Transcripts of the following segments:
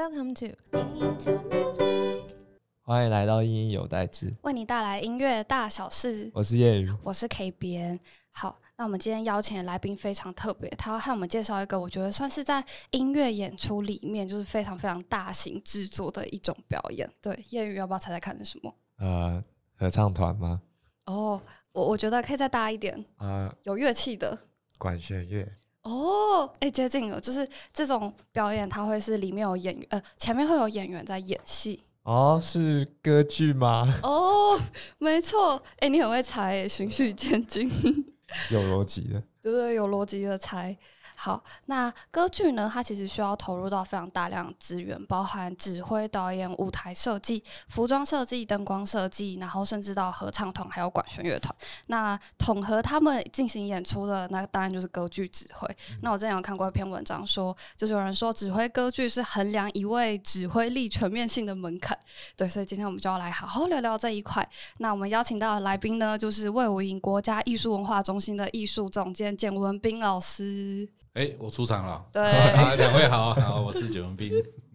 Welcome to 欢迎来到音音有代志，为你带来音乐大小事。我是叶宇。我是 K 边。好，那我们今天邀请的来宾非常特别，他要和我们介绍一个我觉得算是在音乐演出里面就是非常非常大型制作的一种表演。对，叶宇要不要猜猜看是什么？呃，合唱团吗？哦，我我觉得可以再大一点，呃，有乐器的。管弦乐。哦，哎，接近了，就是这种表演，它会是里面有演员，呃，前面会有演员在演戏。哦，是歌剧吗？哦，没错，哎，你很会猜，循序渐进，有逻辑的，对对，有逻辑的猜。好，那歌剧呢？它其实需要投入到非常大量资源，包含指挥、导演、舞台设计、服装设计、灯光设计，然后甚至到合唱团还有管弦乐团。那统合他们进行演出的，那当然就是歌剧指挥。那我之前有看过一篇文章，说就是有人说指挥歌剧是衡量一位指挥力全面性的门槛。对，所以今天我们就要来好好聊聊这一块。那我们邀请到的来宾呢，就是魏武营国家艺术文化中心的艺术总监简文斌老师。哎，我出场了。对，两位好，好，我是简文斌。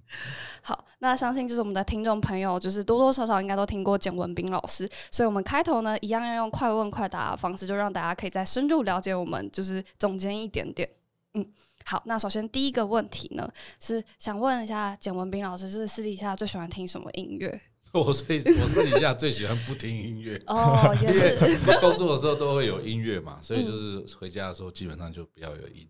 好，那相信就是我们的听众朋友，就是多多少少应该都听过简文斌老师，所以我们开头呢，一样要用快问快答的方式，就让大家可以再深入了解我们，就是总监一点点。嗯，好，那首先第一个问题呢，是想问一下简文斌老师，就是私底下最喜欢听什么音乐？我最我私底下最喜欢不听音乐 哦，也是工作的时候都会有音乐嘛，所以就是回家的时候基本上就不要有音。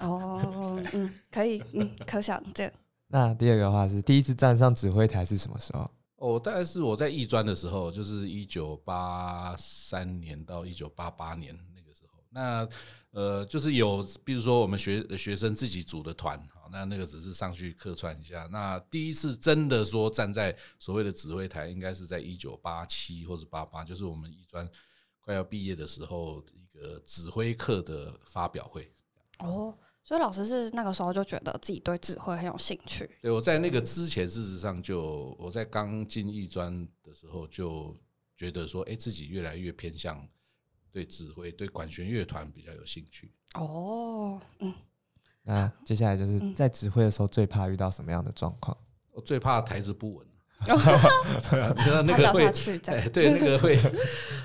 哦，嗯，可以，嗯，可想见。那第二个话是第一次站上指挥台是什么时候？哦，大概是我在艺专的时候，就是一九八三年到一九八八年那个时候。那呃，就是有，比如说我们学学生自己组的团，好，那那个只是上去客串一下。那第一次真的说站在所谓的指挥台，应该是在一九八七或者八八，就是我们艺专快要毕业的时候，一个指挥课的发表会。哦。所以老师是那个时候就觉得自己对指挥很有兴趣。对，我在那个之前，事实上就我在刚进艺专的时候就觉得说，哎，自己越来越偏向对指挥、对管弦乐团比较有兴趣。哦，嗯。那接下来就是在指挥的时候最怕遇到什么样的状况？我最怕台子不稳。对啊，你知道那个会，哎，对，那个会，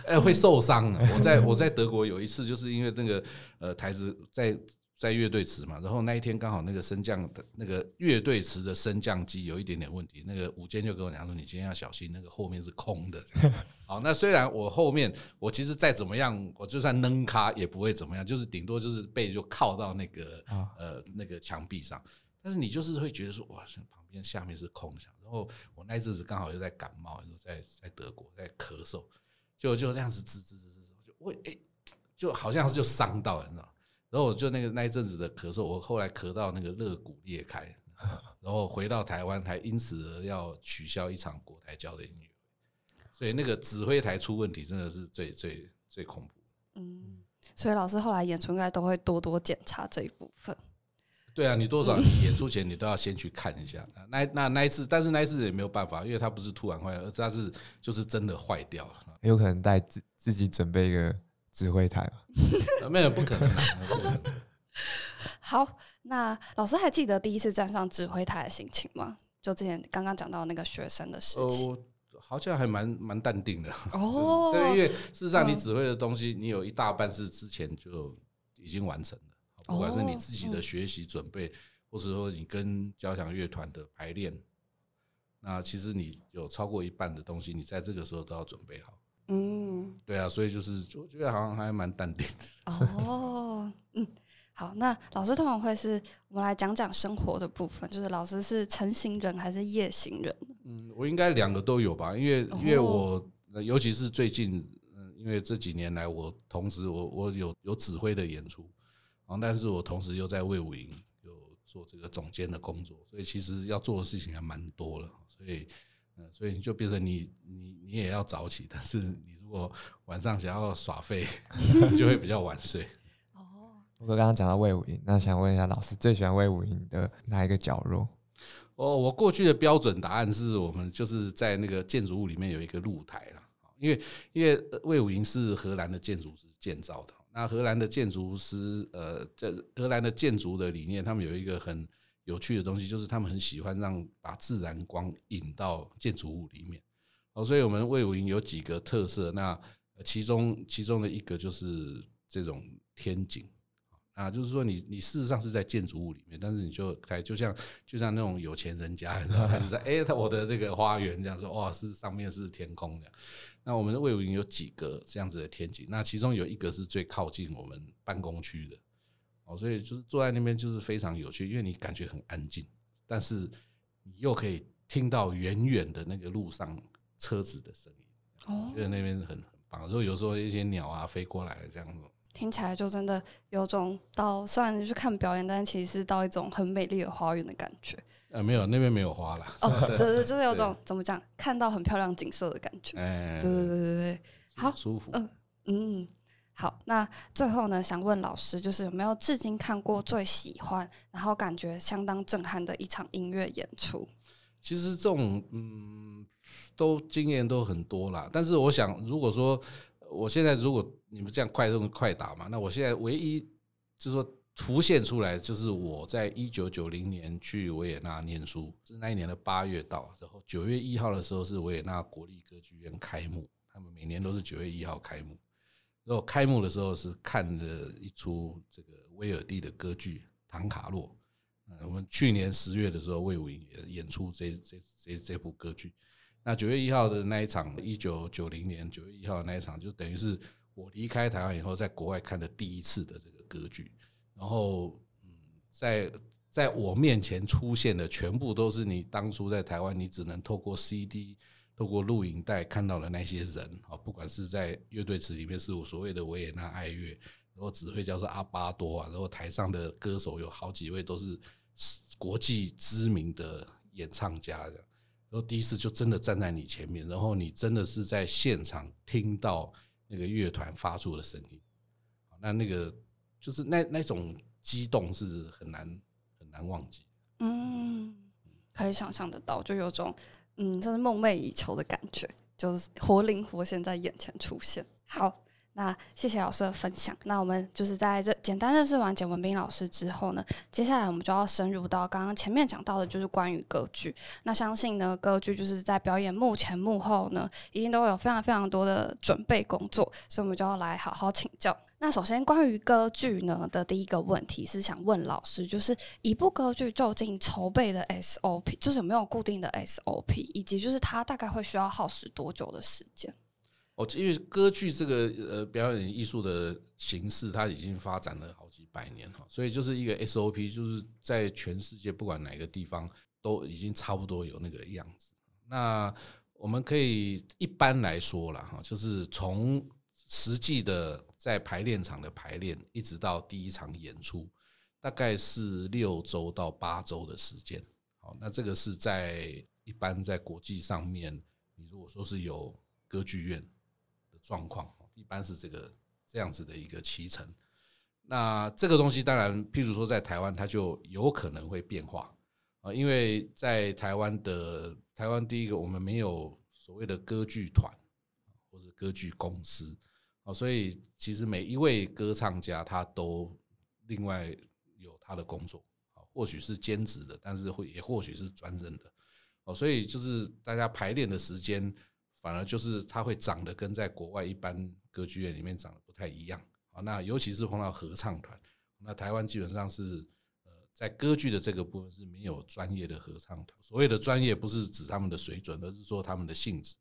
哎，会受伤。我在我在德国有一次，就是因为那个呃台子在。在乐队池嘛，然后那一天刚好那个升降的那个乐队池的升降机有一点点问题，那个午间就跟我讲说：“你今天要小心，那个后面是空的。”好，那虽然我后面我其实再怎么样，我就算扔咖也不会怎么样，就是顶多就是背就靠到那个呃那个墙壁上，但是你就是会觉得说：“哇，旁边下面是空的。”然后我那阵子刚好又在感冒，在在德国在咳嗽，就就这样子滋滋滋滋，就会哎，就好像是就伤到了，你知道。然后我就那个那一阵子的咳嗽，我后来咳到那个肋骨裂开，然后回到台湾还因此而要取消一场国台交的音乐会，所以那个指挥台出问题真的是最最最恐怖。嗯，所以老师后来演出应该都会多多检查这一部分。对啊，你多少演出前你都要先去看一下。那那那一次，但是那一次也没有办法，因为它不是突然坏了，而是它是就是真的坏掉了。有可能带自自己准备一个。指挥台 没有不可能。好，那老师还记得第一次站上指挥台的心情吗？就之前刚刚讲到那个学生的事情，好像还蛮蛮淡定的哦。对，因为事实上你指挥的东西，你有一大半是之前就已经完成了，不管是你自己的学习准备，或者说你跟交响乐团的排练，那其实你有超过一半的东西，你在这个时候都要准备好。嗯，对啊，所以就是我觉得好像还蛮淡定的。哦，嗯，好，那老师通常会是我们来讲讲生活的部分，就是老师是晨行人还是夜行人？嗯，我应该两个都有吧，因为因为我尤其是最近，嗯，因为这几年来我同时我我有有指挥的演出，然后但是我同时又在魏武营有做这个总监的工作，所以其实要做的事情还蛮多了，所以。所以你就变成你你你也要早起，但是你如果晚上想要耍废，就会比较晚睡。哦，我刚刚讲到魏武营，那想问一下老师，最喜欢魏武营的哪一个角落？哦，我过去的标准答案是我们就是在那个建筑物里面有一个露台了，因为因为魏武营是荷兰的建筑师建造的，那荷兰的建筑师呃，这荷兰的建筑的理念，他们有一个很。有趣的东西，就是他们很喜欢让把自然光引到建筑物里面。哦，所以我们魏武营有几个特色，那其中其中的一个就是这种天井。啊，就是说你你事实上是在建筑物里面，但是你就开就像就像那种有钱人家，你知道，他就是哎，他我的这个花园这样说，哇，是上面是天空的。那我们的魏武营有几个这样子的天井，那其中有一个是最靠近我们办公区的，哦，所以就是坐在那边就是非常有趣，因为你感觉很安静，但是你又可以听到远远的那个路上车子的声音，哦，觉得那边很很棒。然后有时候一些鸟啊飞过来这样子。听起来就真的有种到，虽然你去看表演，但其实是到一种很美丽的花园的感觉。呃，没有，那边没有花了。哦，对 对，就是有种怎么讲，看到很漂亮景色的感觉。哎，对对对对对，好舒服。嗯嗯，好。那最后呢，想问老师，就是有没有至今看过最喜欢，然后感觉相当震撼的一场音乐演出？其实这种嗯，都经验都很多啦。但是我想，如果说我现在如果你们这样快用快打嘛？那我现在唯一就是说浮现出来，就是我在一九九零年去维也纳念书，是那一年的八月到，然后九月一号的时候是维也纳国立歌剧院开幕，他们每年都是九月一号开幕。然后开幕的时候是看了一出这个威尔第的歌剧《唐卡洛》。嗯，我们去年十月的时候，魏武营也演出这这这这部歌剧。那九月一号的那一场，一九九零年九月一号的那一场，就等于是。我离开台湾以后，在国外看的第一次的这个歌剧，然后，嗯，在在我面前出现的全部都是你当初在台湾，你只能透过 CD、透过录影带看到的那些人啊，不管是在乐队池里面是我所谓的维也纳爱乐，然后指挥叫做阿巴多啊，然后台上的歌手有好几位都是国际知名的演唱家的，然后第一次就真的站在你前面，然后你真的是在现场听到。那个乐团发出的声音，那那个就是那那种激动是很难很难忘记。嗯，可以想象得到，就有种嗯，就是梦寐以求的感觉，就是活灵活现在眼前出现。好。那谢谢老师的分享。那我们就是在这简单认识完简文斌老师之后呢，接下来我们就要深入到刚刚前面讲到的，就是关于歌剧。那相信呢，歌剧就是在表演幕前幕后呢，一定都有非常非常多的准备工作，所以我们就要来好好请教。那首先关于歌剧呢的第一个问题是想问老师，就是一部歌剧究竟筹备的 SOP，就是有没有固定的 SOP，以及就是它大概会需要耗时多久的时间？哦，因为歌剧这个呃表演艺术的形式，它已经发展了好几百年哈，所以就是一个 SOP，就是在全世界不管哪个地方都已经差不多有那个样子。那我们可以一般来说了哈，就是从实际的在排练场的排练，一直到第一场演出，大概是六周到八周的时间。好，那这个是在一般在国际上面，你如果说是有歌剧院的。状况一般是这个这样子的一个脐程，那这个东西当然，譬如说在台湾，它就有可能会变化啊，因为在台湾的台湾，第一个我们没有所谓的歌剧团或者歌剧公司啊，所以其实每一位歌唱家他都另外有他的工作啊，或许是兼职的，但是会也或许是专任的哦，所以就是大家排练的时间。反而就是它会长得跟在国外一般歌剧院里面长得不太一样啊。那尤其是碰到合唱团，那台湾基本上是呃在歌剧的这个部分是没有专业的合唱团。所谓的专业不是指他们的水准，而是说他们的性质。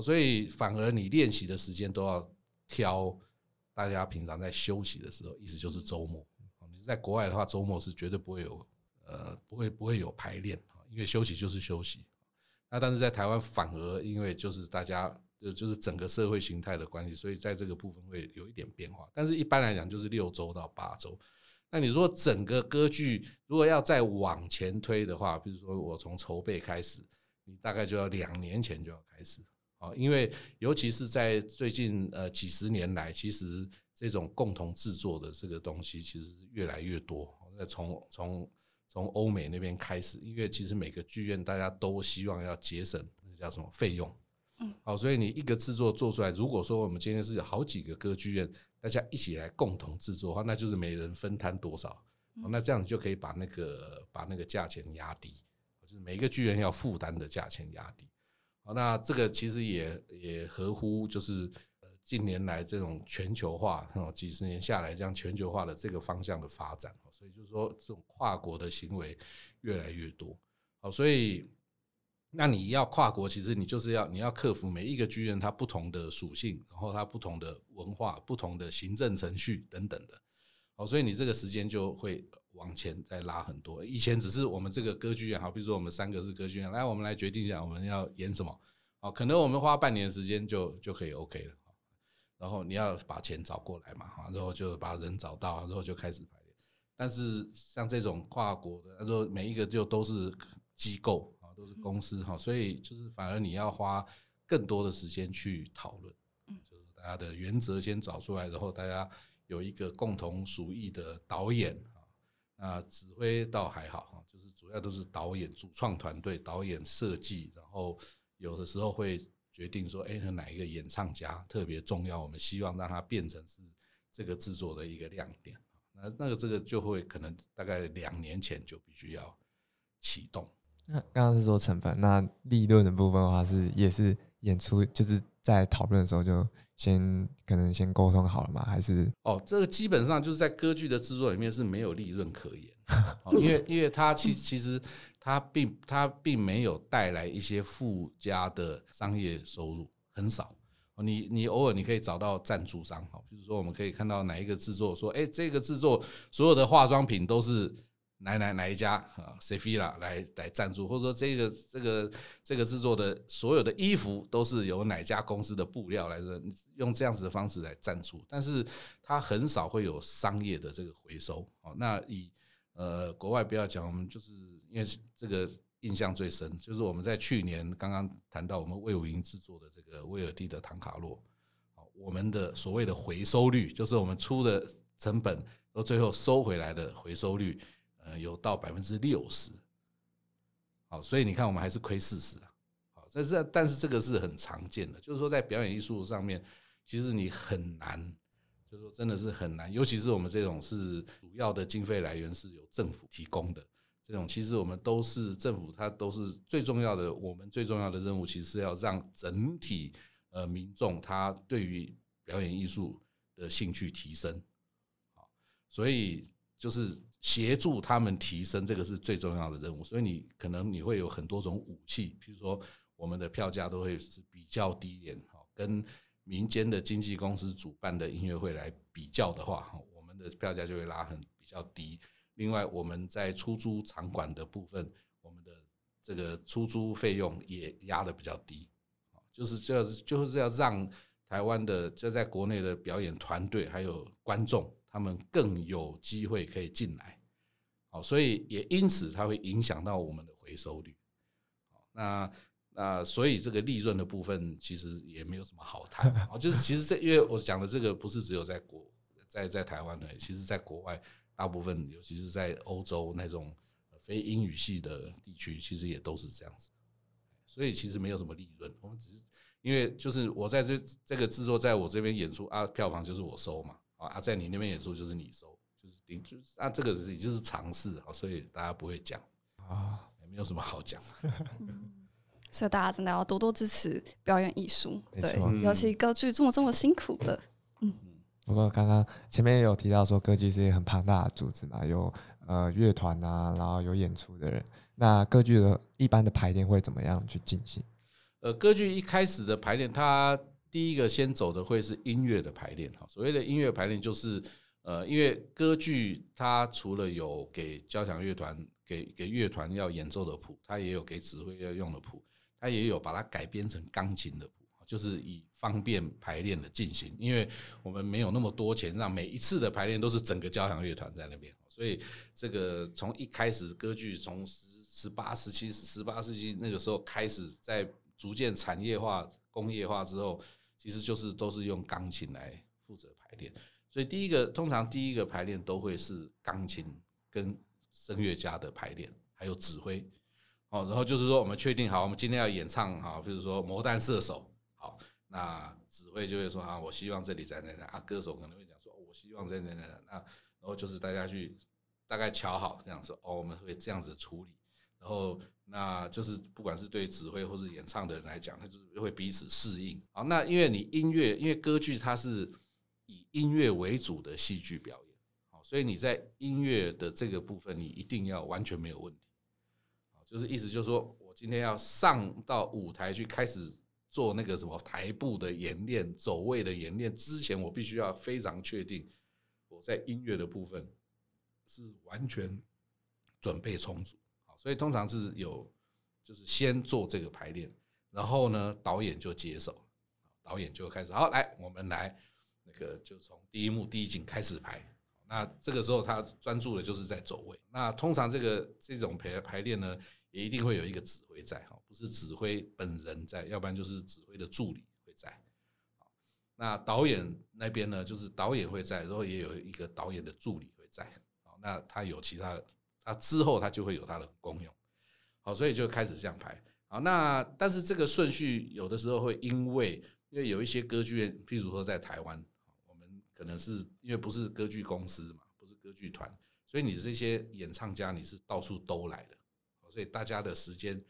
所以反而你练习的时间都要挑大家平常在休息的时候，意思就是周末。你在国外的话，周末是绝对不会有呃不会不会有排练因为休息就是休息。那但是在台湾反而因为就是大家就就是整个社会形态的关系，所以在这个部分会有一点变化。但是一般来讲就是六周到八周。那你说整个歌剧如果要再往前推的话，比如说我从筹备开始，你大概就要两年前就要开始啊，因为尤其是在最近呃几十年来，其实这种共同制作的这个东西其实是越来越多。那从从从欧美那边开始，因为其实每个剧院大家都希望要节省那叫什么费用，嗯，好，所以你一个制作做出来，如果说我们今天是有好几个歌剧院，大家一起来共同制作的话，那就是每人分摊多少，那这样就可以把那个把那个价钱压低，就是每一个剧院要负担的价钱压低。好，那这个其实也也合乎就是近年来这种全球化，几十年下来这样全球化的这个方向的发展。所以就是说，这种跨国的行为越来越多。好，所以。那你要跨国，其实你就是要你要克服每一个剧院它不同的属性，然后它不同的文化、不同的行政程序等等的，好，所以你这个时间就会往前再拉很多。以前只是我们这个歌剧院，好，比如说我们三个是歌剧院，来，我们来决定一下我们要演什么，哦，可能我们花半年时间就就可以 OK 了，然后你要把钱找过来嘛，哈，然后就把人找到，然后就开始排练。但是像这种跨国的，他说每一个就都是机构啊。都是公司哈，所以就是反而你要花更多的时间去讨论，嗯，就是大家的原则先找出来，然后大家有一个共同属意的导演啊，那指挥倒还好哈，就是主要都是导演、主创团队、导演设计，然后有的时候会决定说，哎，哪一个演唱家特别重要，我们希望让它变成是这个制作的一个亮点，那那个这个就会可能大概两年前就必须要启动。那刚刚是说成本，那利润的部分的话是也是演出，就是在讨论的时候就先可能先沟通好了嘛？还是哦，这个基本上就是在歌剧的制作里面是没有利润可言，因为因为它其其实它并它并没有带来一些附加的商业收入，很少。你你偶尔你可以找到赞助商，好，比如说我们可以看到哪一个制作说，哎，这个制作所有的化妆品都是。哪哪哪一家啊 s e f i a 来来赞助，或者说这个这个这个制作的所有的衣服都是由哪家公司的布料来着？用这样子的方式来赞助，但是它很少会有商业的这个回收。哦，那以呃国外不要讲，我们就是因为这个印象最深，就是我们在去年刚刚谈到我们魏武营制作的这个威尔蒂的唐卡洛，我们的所谓的回收率，就是我们出的成本，到最后收回来的回收率。有到百分之六十，好，所以你看我们还是亏四十啊，好，但是但是这个是很常见的，就是说在表演艺术上面，其实你很难，就是说真的是很难，尤其是我们这种是主要的经费来源是由政府提供的这种，其实我们都是政府，它都是最重要的，我们最重要的任务其实是要让整体呃民众他对于表演艺术的兴趣提升，好，所以就是。协助他们提升，这个是最重要的任务。所以你可能你会有很多种武器，比如说我们的票价都会是比较低廉，哈，跟民间的经纪公司主办的音乐会来比较的话，哈，我们的票价就会拉很比较低。另外，我们在出租场馆的部分，我们的这个出租费用也压的比较低，就是这就是要让台湾的就在国内的表演团队还有观众。他们更有机会可以进来，好，所以也因此它会影响到我们的回收率，好，那那所以这个利润的部分其实也没有什么好谈，啊，就是其实这因为我讲的这个不是只有在国在在台湾的，其实在国外大部分，尤其是在欧洲那种非英语系的地区，其实也都是这样子，所以其实没有什么利润，我们只是因为就是我在这这个制作在我这边演出啊，票房就是我收嘛。啊，在你那边演出就是你收，就是顶，就是啊，这个是就是尝试啊，所以大家不会讲啊，也没有什么好讲。所以大家真的要多多支持表演艺术，对，尤其歌剧这么这么辛苦的。嗯，不过刚刚前面有提到说，歌剧是一个很庞大的组织嘛，有呃乐团啊，然后有演出的人。那歌剧的一般的排练会怎么样去进行？呃，歌剧一开始的排练，它第一个先走的会是音乐的排练哈，所谓的音乐排练就是，呃，因为歌剧它除了有给交响乐团给给乐团要演奏的谱，它也有给指挥要用的谱，它也有把它改编成钢琴的谱，就是以方便排练的进行。因为我们没有那么多钱，让每一次的排练都是整个交响乐团在那边，所以这个从一开始歌剧从十十八、十七、十八世纪那个时候开始，在逐渐产业化、工业化之后。其实就是都是用钢琴来负责排练，所以第一个通常第一个排练都会是钢琴跟声乐家的排练，还有指挥哦。然后就是说我们确定好，我们今天要演唱哈，比如说《魔弹射手》，好，那指挥就会说啊，我希望这里在哪哪啊，歌手可能会讲说，我希望在哪哪哪，那然后就是大家去大概瞧好这样说，哦，我们会这样子处理，然后那就是不管是对指挥或是演唱的人来讲，他就是会彼此适应。好，那因为你音乐，因为歌剧它是以音乐为主的戏剧表演，好，所以你在音乐的这个部分，你一定要完全没有问题。就是意思就是说我今天要上到舞台去开始做那个什么台步的演练、走位的演练之前，我必须要非常确定我在音乐的部分。是完全准备充足，所以通常是有，就是先做这个排练，然后呢，导演就接手，导演就开始，好，来，我们来那个就从第一幕第一景开始排，那这个时候他专注的就是在走位，那通常这个这种排排练呢，也一定会有一个指挥在，哈，不是指挥本人在，要不然就是指挥的助理会在，那导演那边呢，就是导演会在，然后也有一个导演的助理会在。那他有其他啊，之后它就会有它的功用，好，所以就开始这样排。好，那但是这个顺序有的时候会因为，因为有一些歌剧院，譬如说在台湾，我们可能是因为不是歌剧公司嘛，不是歌剧团，所以你这些演唱家你是到处都来的，所以大家的时间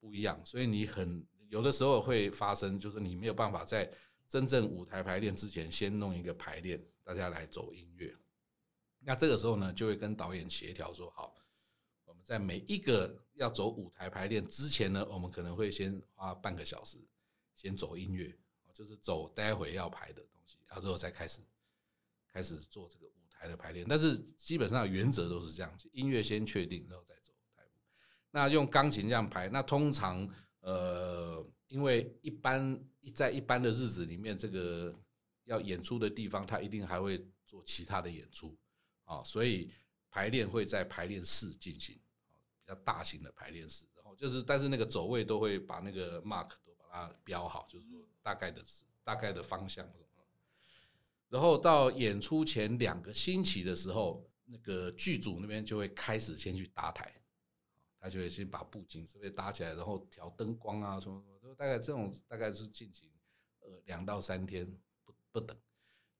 不一样，所以你很有的时候会发生，就是你没有办法在真正舞台排练之前先弄一个排练，大家来走音乐。那这个时候呢，就会跟导演协调说好，我们在每一个要走舞台排练之前呢，我们可能会先花半个小时先走音乐，就是走待会要排的东西，然后之后再开始开始做这个舞台的排练。但是基本上原则都是这样，音乐先确定，然后再走台步。那用钢琴这样排，那通常呃，因为一般在一般的日子里面，这个要演出的地方，他一定还会做其他的演出。啊，所以排练会在排练室进行，比较大型的排练室，然后就是，但是那个走位都会把那个 mark 都把它标好，就是说大概的大概的方向什么。然后到演出前两个星期的时候，那个剧组那边就会开始先去搭台，他就会先把布景这边搭起来，然后调灯光啊什么什么，就大概这种大概是进行呃两到三天不不等，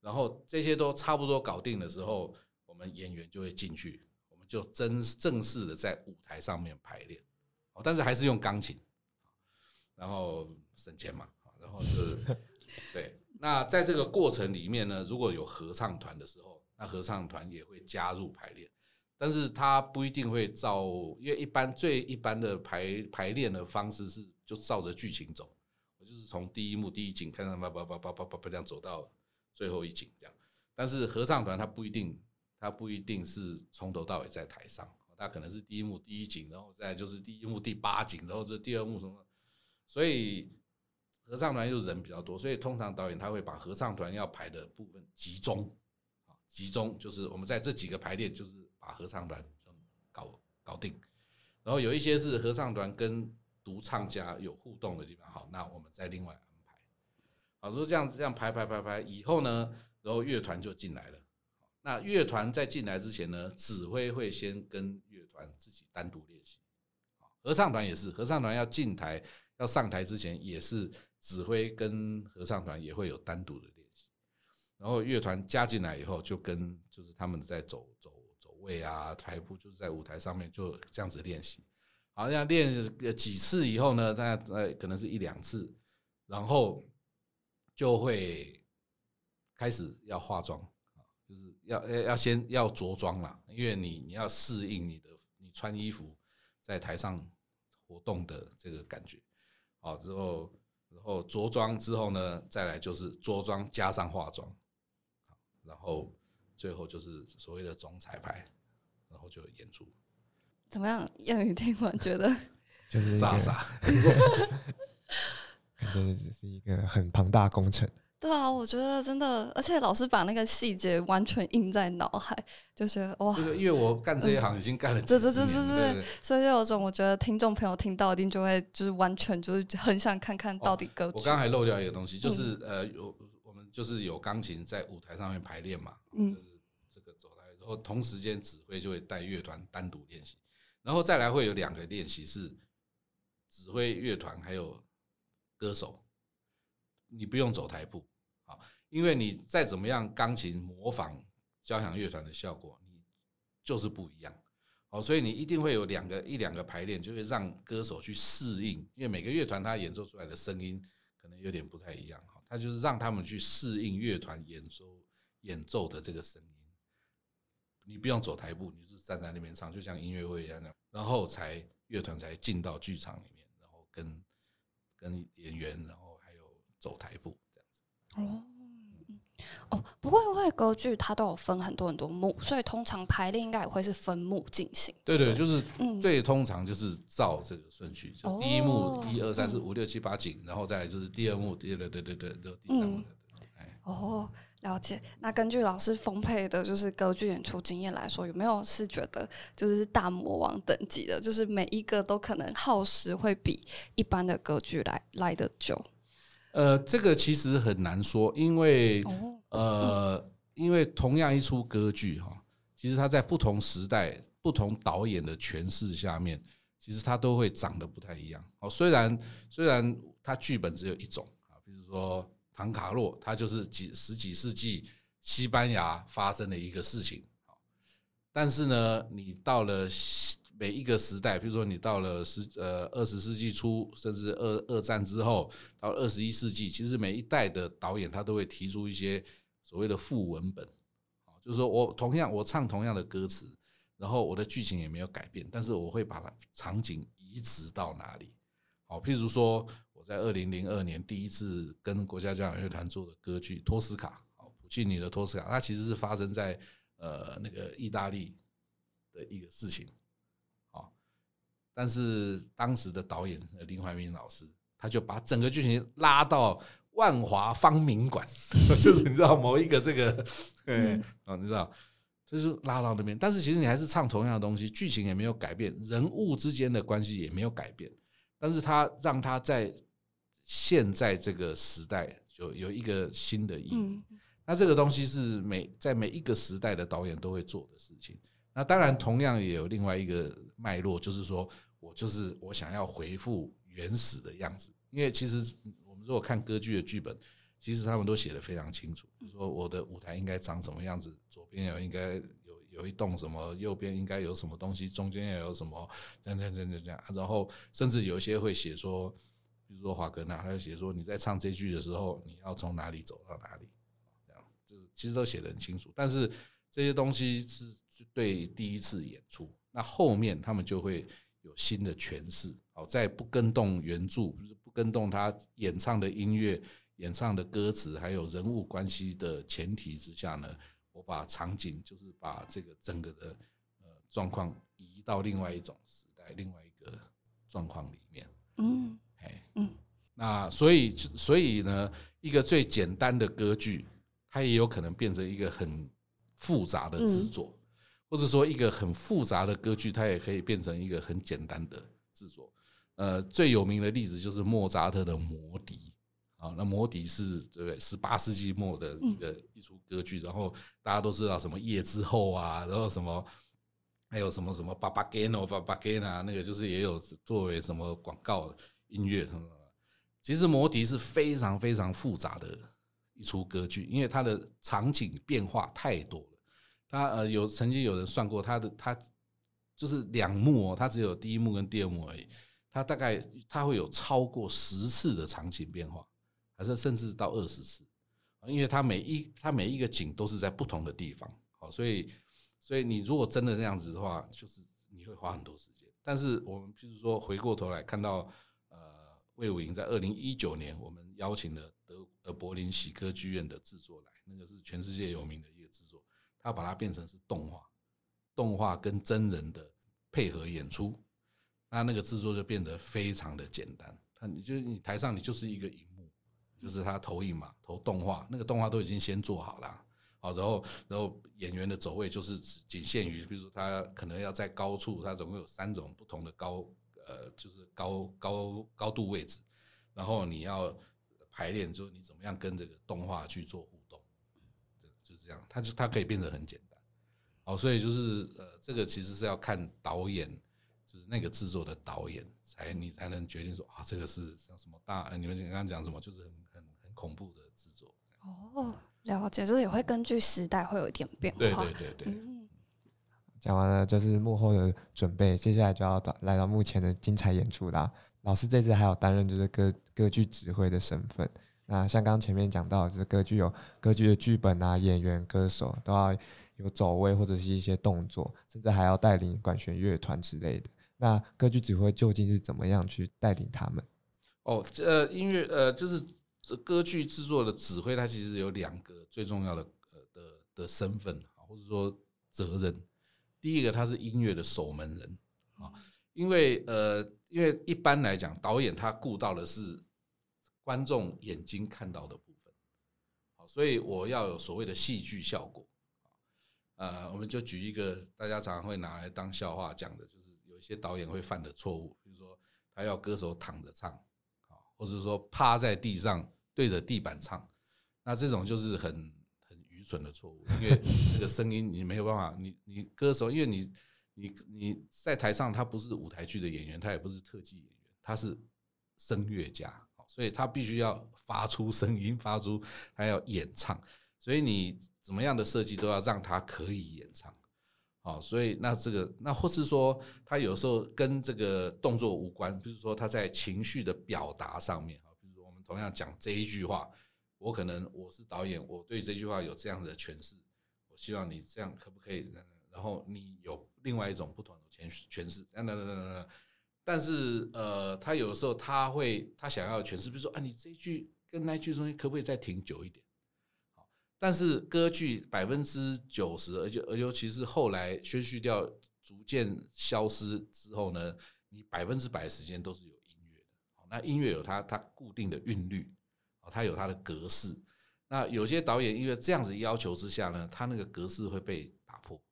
然后这些都差不多搞定的时候。我们演员就会进去，我们就真正式的在舞台上面排练，哦，但是还是用钢琴，然后省钱嘛，然后是，对。那在这个过程里面呢，如果有合唱团的时候，那合唱团也会加入排练，但是他不一定会照，因为一般最一般的排排练的方式是就照着剧情走，我就是从第一幕第一景看到叭叭叭叭叭叭这样走到最后一景这样，但是合唱团他不一定。他不一定是从头到尾在台上，他可能是第一幕第一景，然后再就是第一幕第八景，然后是第二幕什么，所以合唱团又人比较多，所以通常导演他会把合唱团要排的部分集中，啊，集中就是我们在这几个排练就是把合唱团搞搞定，然后有一些是合唱团跟独唱家有互动的地方，好，那我们再另外安排，好，说这样这样排排排排以后呢，然后乐团就进来了。那乐团在进来之前呢，指挥会先跟乐团自己单独练习，合唱团也是，合唱团要进台要上台之前，也是指挥跟合唱团也会有单独的练习，然后乐团加进来以后，就跟就是他们在走走走位啊，台步就是在舞台上面就这样子练习，好，像练几次以后呢，大家呃可能是一两次，然后就会开始要化妆。就是要要要先要着装啦，因为你你要适应你的你穿衣服在台上活动的这个感觉，好之后，然后着装之后呢，再来就是着装加上化妆，然后最后就是所谓的总彩排，然后就演出。怎么样？燕语听完觉得 就是傻傻 感觉只是一个很庞大工程。对啊，我觉得真的，而且老师把那个细节完全印在脑海，就觉得哇！因为我干这一行已经干了几十年，所以就有种我觉得听众朋友听到一定就会就是完全就是很想看看到底歌。我刚还漏掉一个东西，就是呃，有我们就是有钢琴在舞台上面排练嘛，就是这个走台，然后同时间指挥就会带乐团单独练习，然后再来会有两个练习是指挥乐团还有歌手，你不用走台步。因为你再怎么样钢琴模仿交响乐团的效果，你就是不一样。哦，所以你一定会有两个一两个排练，就会让歌手去适应，因为每个乐团他演奏出来的声音可能有点不太一样。哈，他就是让他们去适应乐团演奏演奏的这个声音。你不用走台步，你是站在那边唱，就像音乐会一样，然后才乐团才进到剧场里面，然后跟跟演员，然后还有走台步这样子。哦。哦，不过，因为歌剧它都有分很多很多幕，所以通常排练应该也会是分幕进行。对对，就是最通常就是照这个顺序，就第一幕一二三四五六七八景，然后再就是第二幕，对对对对对，就第三幕。哦，了解。那根据老师丰沛的就是歌剧演出经验来说，有没有是觉得就是大魔王等级的，就是每一个都可能耗时会比一般的歌剧来来的久？呃，这个其实很难说，因为呃，因为同样一出歌剧哈，其实它在不同时代、不同导演的诠释下面，其实它都会长得不太一样。哦，虽然虽然它剧本只有一种啊，比如说《唐卡洛》，它就是几十几世纪西班牙发生的一个事情，但是呢，你到了。每一个时代，比如说你到了十呃二十世纪初，甚至二二战之后，到二十一世纪，其实每一代的导演他都会提出一些所谓的副文本，就是说我同样我唱同样的歌词，然后我的剧情也没有改变，但是我会把它场景移植到哪里？好，譬如说我在二零零二年第一次跟国家交响乐团做的歌剧《托斯卡》，好，普契尼的《托斯卡》，它其实是发生在呃那个意大利的一个事情。但是当时的导演林怀民老师，他就把整个剧情拉到万华方明馆，就是你知道某一个这个，嗯啊，你知道，就是拉到那边。但是其实你还是唱同样的东西，剧情也没有改变，人物之间的关系也没有改变。但是他让他在现在这个时代就有一个新的意义。那这个东西是每在每一个时代的导演都会做的事情。那当然，同样也有另外一个脉络，就是说我就是我想要回复原始的样子。因为其实我们如果看歌剧的剧本，其实他们都写的非常清楚，说我的舞台应该长什么样子，左边有应该有有一栋什么，右边应该有什么东西，中间要有什么，这样这样这样这样。然后甚至有一些会写说，比如说华格纳，他就写说你在唱这句的时候，你要从哪里走到哪里，这样就是其实都写的很清楚。但是这些东西是。对第一次演出，那后面他们就会有新的诠释。好，在不跟动原著，就是不跟动他演唱的音乐、演唱的歌词，还有人物关系的前提之下呢，我把场景，就是把这个整个的呃状况移到另外一种时代、另外一个状况里面。嗯，哎，嗯，那所以所以呢，一个最简单的歌剧，它也有可能变成一个很复杂的制作。或者说一个很复杂的歌剧，它也可以变成一个很简单的制作。呃，最有名的例子就是莫扎特的《魔笛》啊，那《魔笛》是对不对？十八世纪末的一个一出歌剧，然后大家都知道什么夜之后啊，然后什么还有什么什么巴巴盖诺、巴巴盖纳，那个就是也有作为什么广告音乐什么。其实《魔笛》是非常非常复杂的一出歌剧，因为它的场景变化太多了。他呃有曾经有人算过他的他就是两幕哦，他只有第一幕跟第二幕而已，他大概他会有超过十次的场景变化，还是甚至到二十次，因为他每一他每一个景都是在不同的地方，好，所以所以你如果真的这样子的话，就是你会花很多时间。但是我们譬如说回过头来看到呃魏武营在二零一九年，我们邀请了德呃柏林喜歌剧院的制作来，那个是全世界有名的。他把它变成是动画，动画跟真人的配合演出，那那个制作就变得非常的简单。他你就你台上你就是一个荧幕，就是他投影嘛，投动画，那个动画都已经先做好了。好，然后然后演员的走位就是仅限于，比如说他可能要在高处，他总共有三种不同的高，呃，就是高高高度位置，然后你要排练，就你怎么样跟这个动画去做。这样，它就它可以变得很简单，哦，所以就是呃，这个其实是要看导演，就是那个制作的导演，才你才能决定说啊，这个是像什么大，你们刚刚讲什么，就是很很很恐怖的制作。哦，了解，就是也会根据时代会有一点变化。对对对对。讲完了就是幕后的准备，接下来就要到来到目前的精彩演出啦。老师这次还有担任就是歌歌剧指挥的身份。那像刚前面讲到，就是歌剧有歌剧的剧本啊，演员、歌手都要有走位或者是一些动作，甚至还要带领管弦乐团之类的。那歌剧指挥究竟是怎么样去带领他们？哦，这音乐呃，就是这歌剧制作的指挥，他其实有两个最重要的呃的的身份，或者说责任。第一个，他是音乐的守门人啊，因为呃，因为一般来讲，导演他顾到的是观众眼睛看到的部分，好，所以我要有所谓的戏剧效果。呃，我们就举一个大家常常会拿来当笑话讲的，就是有一些导演会犯的错误，比如说他要歌手躺着唱，啊，或者说趴在地上对着地板唱，那这种就是很很愚。蠢的错误，因为这个声音你没有办法，你你歌手，因为你你你在台上，他不是舞台剧的演员，他也不是特技演员，他是声乐家，所以他必须要发出声音，发出他要演唱，所以你怎么样的设计都要让他可以演唱，好，所以那这个那或是说他有时候跟这个动作无关，比如说他在情绪的表达上面啊，比如我们同样讲这一句话。我可能我是导演，我对这句话有这样的诠释，我希望你这样可不可以？然后你有另外一种不同的诠诠释，等等等等等。但是呃，他有的时候他会他想要诠释，比如说啊，你这一句跟那一句中间可不可以再停久一点？好，但是歌剧百分之九十，而且而尤其是后来宣叙调逐渐消失之后呢，你百分之百时间都是有音乐的。好，那音乐有它它固定的韵律。它有它的格式，那有些导演因为这样子要求之下呢，他那个格式会被打破。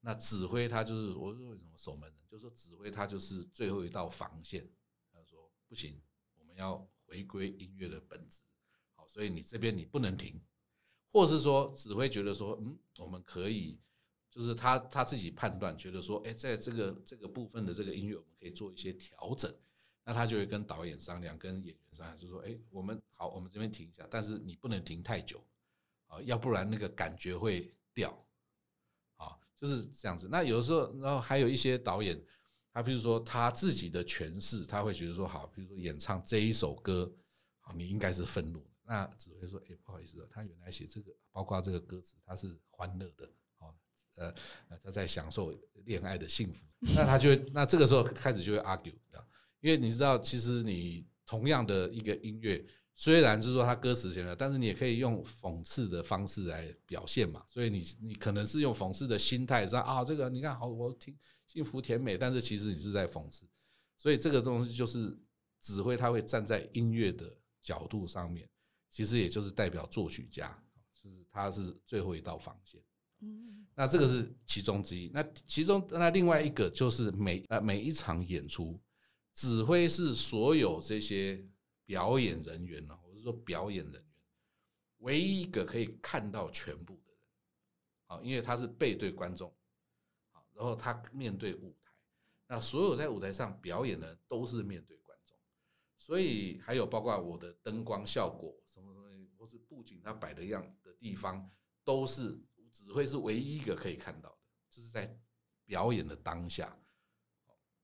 那指挥他就是我说为什么守门人，就是说指挥他就是最后一道防线。他说不行，我们要回归音乐的本质。好，所以你这边你不能停，或是说指挥觉得说，嗯，我们可以，就是他他自己判断觉得说，哎，在这个这个部分的这个音乐，我们可以做一些调整。那他就会跟导演商量，跟演员商量，就说：“哎，我们好，我们这边停一下，但是你不能停太久，啊，要不然那个感觉会掉，就是这样子。那有的时候，然后还有一些导演，他比如说他自己的诠释，他会觉得说，好，比如说演唱这一首歌，好，你应该是愤怒，那只会说，哎，不好意思，他原来写这个，包括这个歌词，他是欢乐的，哦，呃，他在享受恋爱的幸福，那他就会，那这个时候开始就会 argue，” 因为你知道，其实你同样的一个音乐，虽然是说他歌词写了，但是你也可以用讽刺的方式来表现嘛。所以你你可能是用讽刺的心态说啊，这个你看好，我听幸福甜美，但是其实你是在讽刺。所以这个东西就是指挥他会站在音乐的角度上面，其实也就是代表作曲家，就是他是最后一道防线。嗯，那这个是其中之一。那其中那另外一个就是每呃每一场演出。指挥是所有这些表演人员呢，我是说表演人员唯一一个可以看到全部的人，好，因为他是背对观众，好，然后他面对舞台，那所有在舞台上表演的都是面对观众，所以还有包括我的灯光效果什么东西，或是布景他摆的样的地方，都是只会是唯一一个可以看到的，就是在表演的当下。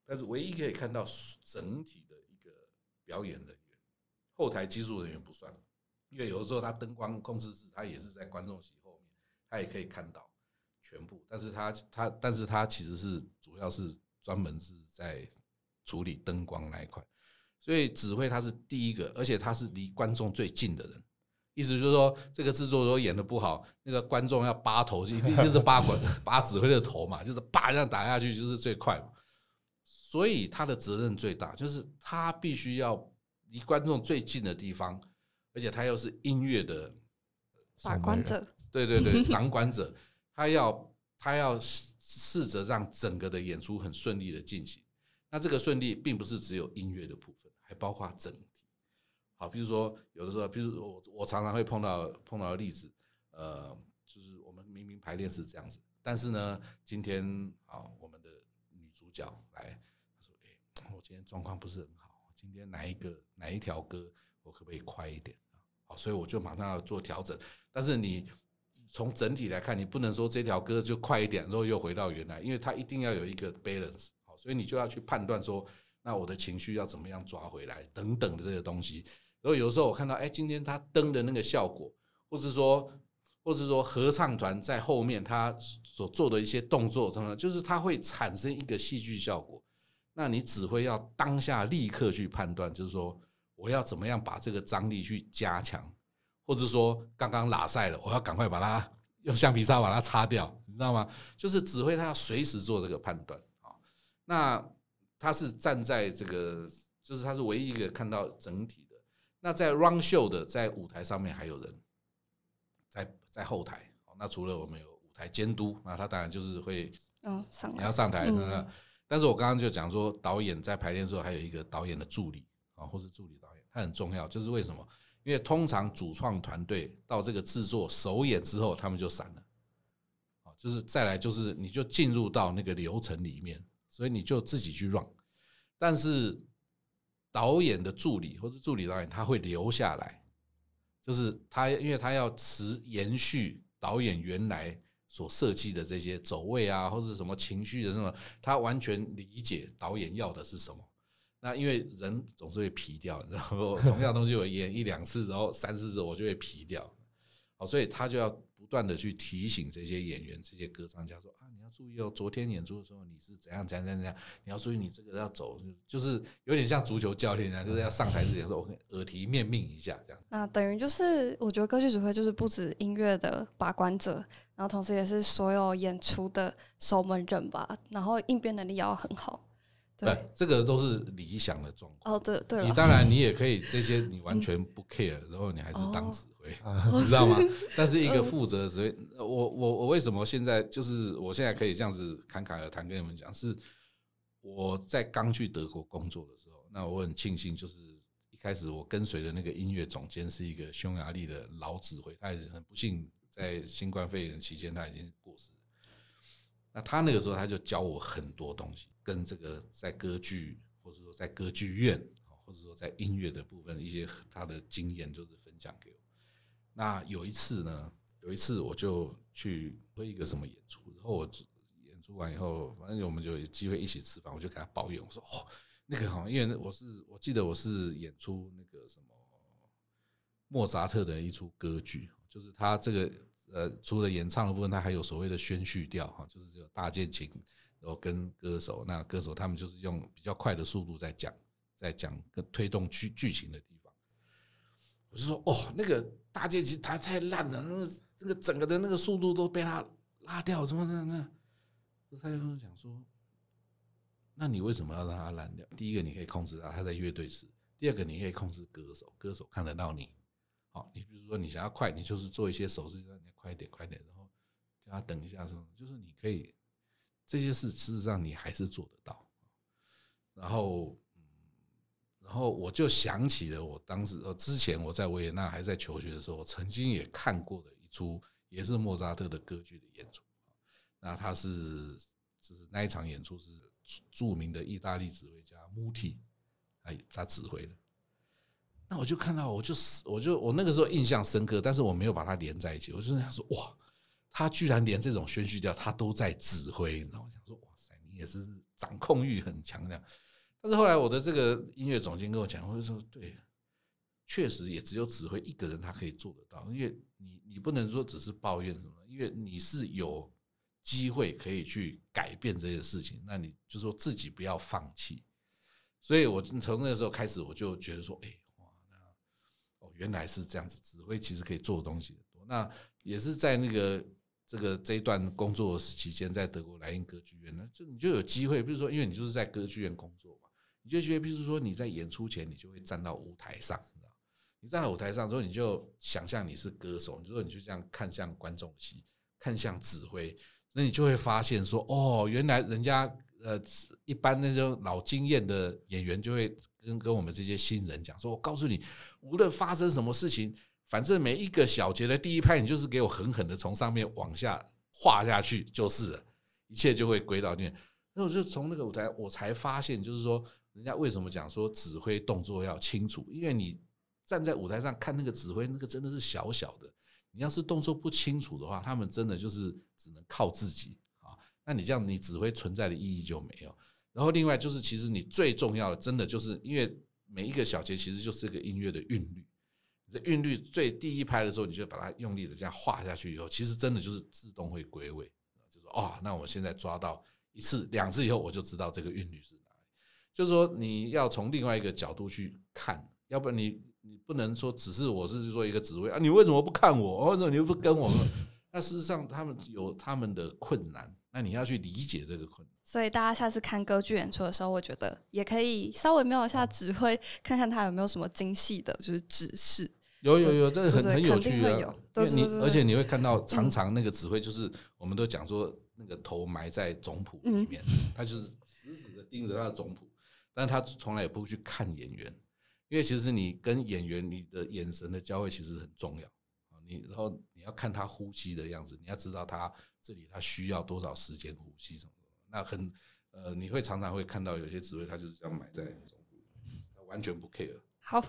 但是唯一可以看到整体的一个表演人，后台技术人员不算，因为有的时候他灯光控制室他也是在观众席后面，他也可以看到全部，但是他他但是他其实是主要是专门是在处理灯光那一块，所以指挥他是第一个，而且他是离观众最近的人，意思就是说这个制作如果演的不好，那个观众要扒头，一定就是扒管 扒指挥的头嘛，就是扒这样打下去就是最快嘛。所以他的责任最大，就是他必须要离观众最近的地方，而且他又是音乐的把关者，对对对，掌管者，他要他要试着让整个的演出很顺利的进行。那这个顺利并不是只有音乐的部分，还包括整体。好，比如说有的时候，比如我我常常会碰到碰到的例子，呃，就是我们明明排练是这样子，但是呢，今天啊，我们的女主角来。她说：“哎我今天状况不是很好，今天哪一个哪一条歌我可不可以快一点啊？好，所以我就马上要做调整。但是你从整体来看，你不能说这条歌就快一点，然后又回到原来，因为它一定要有一个 balance，好，所以你就要去判断说，那我的情绪要怎么样抓回来，等等的这些东西。然后有时候我看到，哎，今天他登的那个效果，或是说，或是说合唱团在后面他所做的一些动作，什么，就是它会产生一个戏剧效果。那你指挥要当下立刻去判断，就是说我要怎么样把这个张力去加强，或者说刚刚拉塞了，我要赶快把它用橡皮擦把它擦掉，你知道吗？就是指挥他要随时做这个判断啊。那他是站在这个，就是他是唯一一个看到整体的。那在 run show 的在舞台上面还有人在在后台，那除了我们有舞台监督，那他当然就是会嗯上你要上台真的。但是我刚刚就讲说，导演在排练的时候还有一个导演的助理啊，或是助理导演，他很重要。就是为什么？因为通常主创团队到这个制作首演之后，他们就散了。啊，就是再来就是你就进入到那个流程里面，所以你就自己去 run。但是导演的助理或是助理导演他会留下来，就是他因为他要持延续导演原来。所设计的这些走位啊，或者什么情绪的什么，他完全理解导演要的是什么。那因为人总是会皮掉，然后 同样东西我演一两次，然后三四次我就会皮掉。好，所以他就要不断的去提醒这些演员、这些歌唱家说，注意哦，昨天演出的时候你是怎样怎样怎样，你要注意你这个要走，就是有点像足球教练啊，就是要上台之前说我耳提面命一下这样。那等于就是我觉得歌剧指挥就是不止音乐的把关者。然后同时也是所有演出的守门人吧，然后应变能力也要很好。对，这个都是理想的状况。哦，对对。你当然你也可以这些你完全不 care，然后你还是当指挥，你知道吗？但是一个负责的指挥，我我我为什么现在就是我现在可以这样子侃侃而谈跟你们讲，是我在刚去德国工作的时候，那我很庆幸，就是一开始我跟随的那个音乐总监是一个匈牙利的老指挥，他也是很不幸。在新冠肺炎期间，他已经过世。那他那个时候，他就教我很多东西，跟这个在歌剧，或者说在歌剧院，或者说在音乐的部分一些他的经验，就是分享给我。那有一次呢，有一次我就去推一个什么演出，然后我演出完以后，反正我们就有机会一起吃饭，我就给他抱怨，我说：“哦，那个好，因为我是我记得我是演出那个什么莫扎特的一出歌剧。”就是他这个呃，除了演唱的部分，他还有所谓的宣叙调哈，就是这个大键琴，然后跟歌手，那歌手他们就是用比较快的速度在讲，在讲推动剧剧情的地方。我就说哦，那个大键琴弹太烂了，那个那个整个的那个速度都被他拉掉，什么的那。他就讲说，那你为什么要让他烂掉？第一个你可以控制他，他在乐队时；第二个你可以控制歌手，歌手看得到你。好，你比如说你想要快，你就是做一些手势，让你快一点，快一点，然后叫他等一下，什么，就是你可以这些事，事实上你还是做得到。然后，然后我就想起了我当时，呃，之前我在维也纳还在求学的时候，我曾经也看过的一出，也是莫扎特的歌剧的演出。那他是，就是那一场演出是著名的意大利指挥家穆蒂，哎，他指挥的。那我就看到，我就我就我那个时候印象深刻，但是我没有把它连在一起。我就想说，哇，他居然连这种宣叙调他都在指挥，你知道？我想说，哇塞，你也是掌控欲很强的。但是后来我的这个音乐总监跟我讲，我就说，对，确实也只有指挥一个人他可以做得到，因为你你不能说只是抱怨什么，因为你是有机会可以去改变这些事情，那你就说自己不要放弃。所以我从那个时候开始，我就觉得说，哎。哇，那哦原来是这样子，指挥其实可以做的东西多。那也是在那个这个这一段工作期间，在德国莱茵歌剧院呢，就你就有机会，比如说，因为你就是在歌剧院工作嘛，你就觉得，比如说你在演出前，你就会站到舞台上，你知道？你站到舞台上之后，你就想象你是歌手，你就说你就这样看向观众席，看向指挥，那你就会发现说，哦，原来人家呃，一般那种老经验的演员就会。跟跟我们这些新人讲说，我告诉你，无论发生什么事情，反正每一个小节的第一拍，你就是给我狠狠的从上面往下画下去，就是了，一切就会归到那。那我就从那个舞台，我才发现，就是说，人家为什么讲说指挥动作要清楚，因为你站在舞台上看那个指挥，那个真的是小小的，你要是动作不清楚的话，他们真的就是只能靠自己啊。那你这样，你指挥存在的意义就没有。然后另外就是，其实你最重要的，真的就是因为每一个小节其实就是一个音乐的韵律。这韵律最第一拍的时候，你就把它用力的这样画下去以后，其实真的就是自动会归位，就说哦，那我现在抓到一次、两次以后，我就知道这个韵律是哪里。就是说你要从另外一个角度去看，要不然你你不能说只是我是说一个职位啊，你为什么不看我？或者你又不跟我？那事实上他们有他们的困难，那你要去理解这个困难。所以大家下次看歌剧演出的时候，我觉得也可以稍微瞄一下指挥，看看他有没有什么精细的，就是指示。有有有，这很很有趣的，因为你而且你会看到常常那个指挥就是我们都讲说那个头埋在总谱里面，他就是死死的盯着他的总谱，但他从来也不会去看演员，因为其实你跟演员你的眼神的交汇其实很重要。啊，你然后你要看他呼吸的样子，你要知道他这里他需要多少时间呼吸什么，那很呃你会常常会看到有些指挥他就是这样埋在总谱，他完全不 care。好。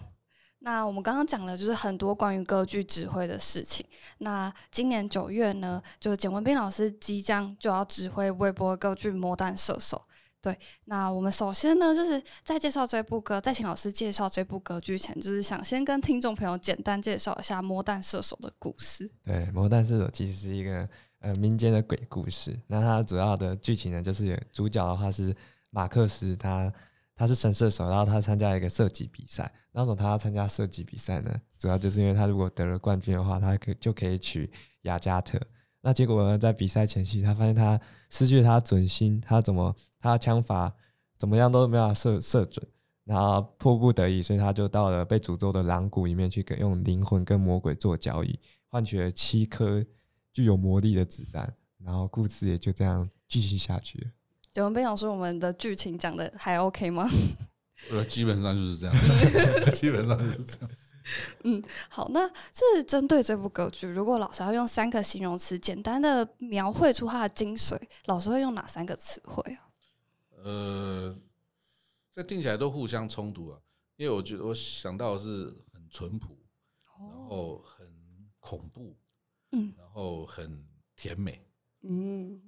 那我们刚刚讲了，就是很多关于歌剧指挥的事情。那今年九月呢，就简文斌老师即将就要指挥微博歌剧《魔弹射手》。对，那我们首先呢，就是在介绍这部歌，在请老师介绍这部歌剧前，就是想先跟听众朋友简单介绍一下《魔弹射手》的故事。对，《魔弹射手》其实是一个呃民间的鬼故事。那它主要的剧情呢，就是主角的话是马克思，他他是神射手，然后他参加一个射击比赛。那为什么他要参加射击比赛呢？主要就是因为他如果得了冠军的话，他可就可以娶雅加特。那结果呢，在比赛前夕，他发现他失去了他准心，他怎么他枪法怎么样都没有射射准，然后迫不得已，所以他就到了被诅咒的狼谷里面去，跟用灵魂跟魔鬼做交易，换取了七颗具有魔力的子弹。然后故事也就这样继续下去。有人不想说我们的剧情讲的还 OK 吗？呃，基本上就是这样，基本上就是这样。嗯，好，那是针对这部歌剧，如果老师要用三个形容词简单的描绘出它的精髓，老师会用哪三个词汇啊？呃，这听起来都互相冲突啊，因为我觉得我想到的是很淳朴，然后很恐怖，嗯，然后很甜美，嗯。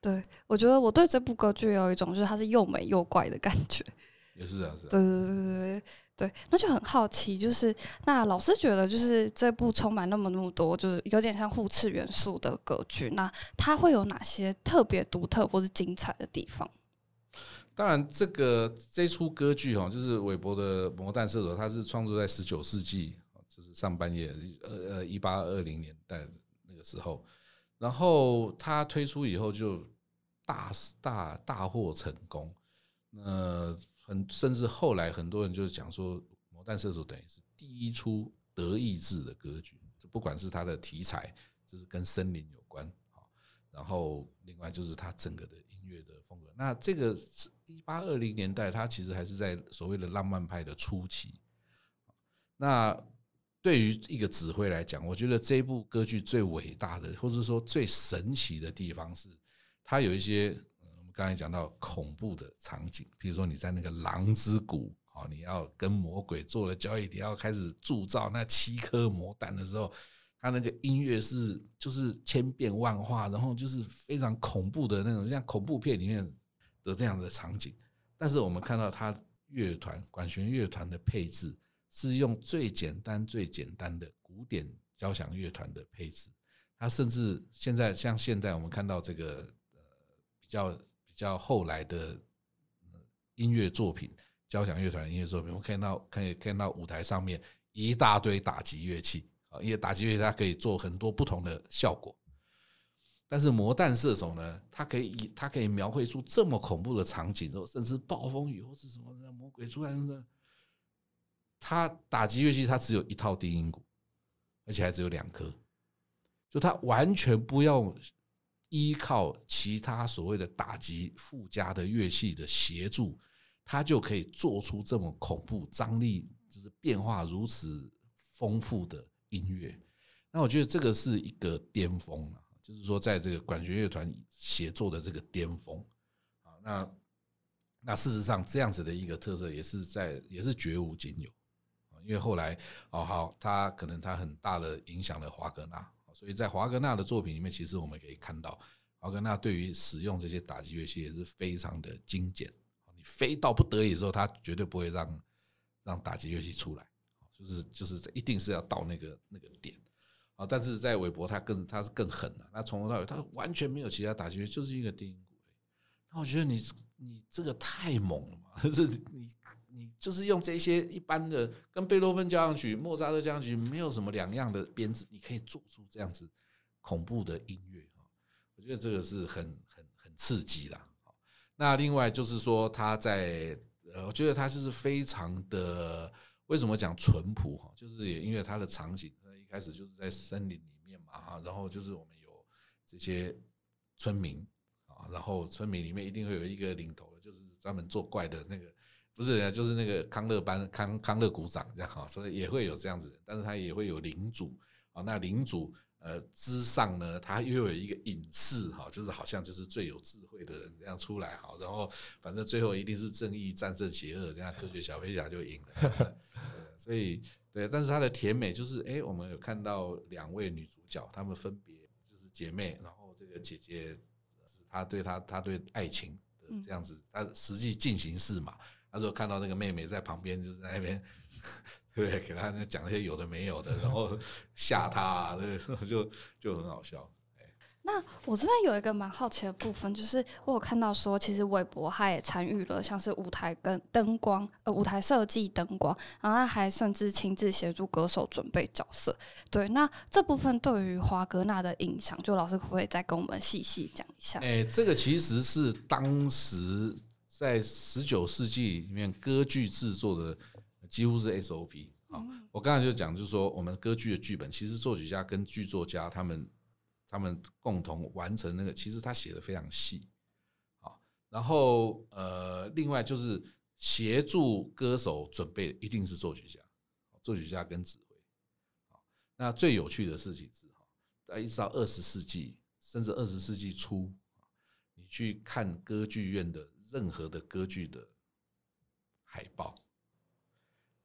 对，我觉得我对这部歌剧有一种就是它是又美又怪的感觉。也是啊，是。对对对对对对，那就很好奇，就是那老师觉得就是这部充满那么那么多，就是有点像互斥元素的歌剧，那它会有哪些特别独特或是精彩的地方？当然，这个这出歌剧哈，就是韦伯的《魔弹射手》，它是创作在十九世纪，就是上半叶，呃呃，一八二零年代那个时候。然后他推出以后就大大大获成功，那很甚至后来很多人就讲说，《魔弹射手》等于是第一出德意志的歌剧，不管是它的题材，就是跟森林有关，然后另外就是它整个的音乐的风格。那这个一八二零年代，它其实还是在所谓的浪漫派的初期，那。对于一个指挥来讲，我觉得这部歌剧最伟大的，或者说最神奇的地方是，它有一些我们刚才讲到恐怖的场景，比如说你在那个狼之谷，哦，你要跟魔鬼做了交易，你要开始铸造那七颗魔弹的时候，它那个音乐是就是千变万化，然后就是非常恐怖的那种，像恐怖片里面的这样的场景。但是我们看到它乐团管弦乐团的配置。是用最简单、最简单的古典交响乐团的配置，它甚至现在像现在我们看到这个呃比较比较后来的音乐作品，交响乐团音乐作品，我看到可以看到舞台上面一大堆打击乐器啊，因为打击乐器它可以做很多不同的效果，但是魔弹射手呢，它可以它可以描绘出这么恐怖的场景，甚至暴风雨或是什么魔鬼出来的。他打击乐器，他只有一套低音鼓，而且还只有两颗，就他完全不用依靠其他所谓的打击附加的乐器的协助，他就可以做出这么恐怖、张力就是变化如此丰富的音乐。那我觉得这个是一个巅峰啊，就是说在这个管弦乐团协作的这个巅峰啊。那那事实上这样子的一个特色，也是在也是绝无仅有。因为后来哦好，他可能他很大的影响了华格纳，所以在华格纳的作品里面，其实我们可以看到，华格纳对于使用这些打击乐器也是非常的精简。你非到不得已的时候，他绝对不会让让打击乐器出来，就是就是一定是要到那个那个点啊。但是在韦伯，他更他是更狠了，他从头到尾他完全没有其他打击乐，就是一个低音鼓。那我觉得你你这个太猛了嘛，就是你。你就是用这些一般的，跟贝多芬交响曲、莫扎特交响曲没有什么两样的编制，你可以做出这样子恐怖的音乐啊！我觉得这个是很很很刺激啦。那另外就是说，他在呃，我觉得他就是非常的为什么讲淳朴哈？就是也因为他的场景，一开始就是在森林里面嘛哈，然后就是我们有这些村民啊，然后村民里面一定会有一个领头的，就是专门作怪的那个。不是，就是那个康乐班康康乐鼓掌这样哈，所以也会有这样子，但是他也会有领主啊，那领主呃之上呢，他又有一个隐士哈，就是好像就是最有智慧的人这样出来哈，然后反正最后一定是正义战胜邪恶，这样科学小飞侠就赢了。所以对，但是他的甜美就是哎，我们有看到两位女主角，她们分别就是姐妹，然后这个姐姐是她对她她对爱情的这样子，她实际进行式嘛。他说看到那个妹妹在旁边，就是在那边，对，给他讲一些有的没有的，然后吓他，对，就就很好笑。那我这边有一个蛮好奇的部分，就是我有看到说，其实韦伯他也参与了像是舞台跟灯光，呃，舞台设计灯光，然后他还甚至亲自协助歌手准备角色。对，那这部分对于华格纳的影响，就老师可不可以再跟我们细细讲一下？哎，这个其实是当时。在十九世纪里面，歌剧制作的几乎是 SOP 啊。我刚才就讲，就是说，我们歌剧的剧本，其实作曲家跟剧作家他们他们共同完成那个，其实他写的非常细啊。然后呃，另外就是协助歌手准备，一定是作曲家，作曲家跟指挥啊。那最有趣的事情是哈，在一直到二十世纪，甚至二十世纪初，你去看歌剧院的。任何的歌剧的海报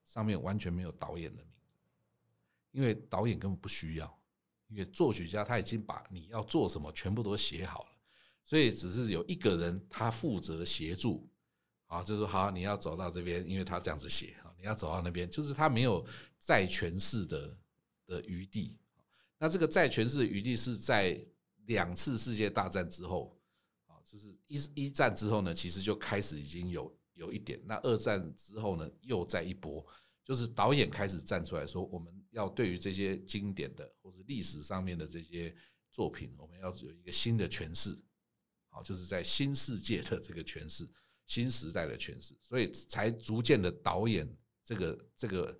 上面完全没有导演的名字，因为导演根本不需要，因为作曲家他已经把你要做什么全部都写好了，所以只是有一个人他负责协助，啊，就说好你要走到这边，因为他这样子写啊，你要走到那边，就是他没有再诠释的的余地。那这个再诠释的余地是在两次世界大战之后。就是一一战之后呢，其实就开始已经有有一点。那二战之后呢，又再一波，就是导演开始站出来说，我们要对于这些经典的或是历史上面的这些作品，我们要有一个新的诠释。好，就是在新世界的这个诠释，新时代的诠释，所以才逐渐的导演这个这个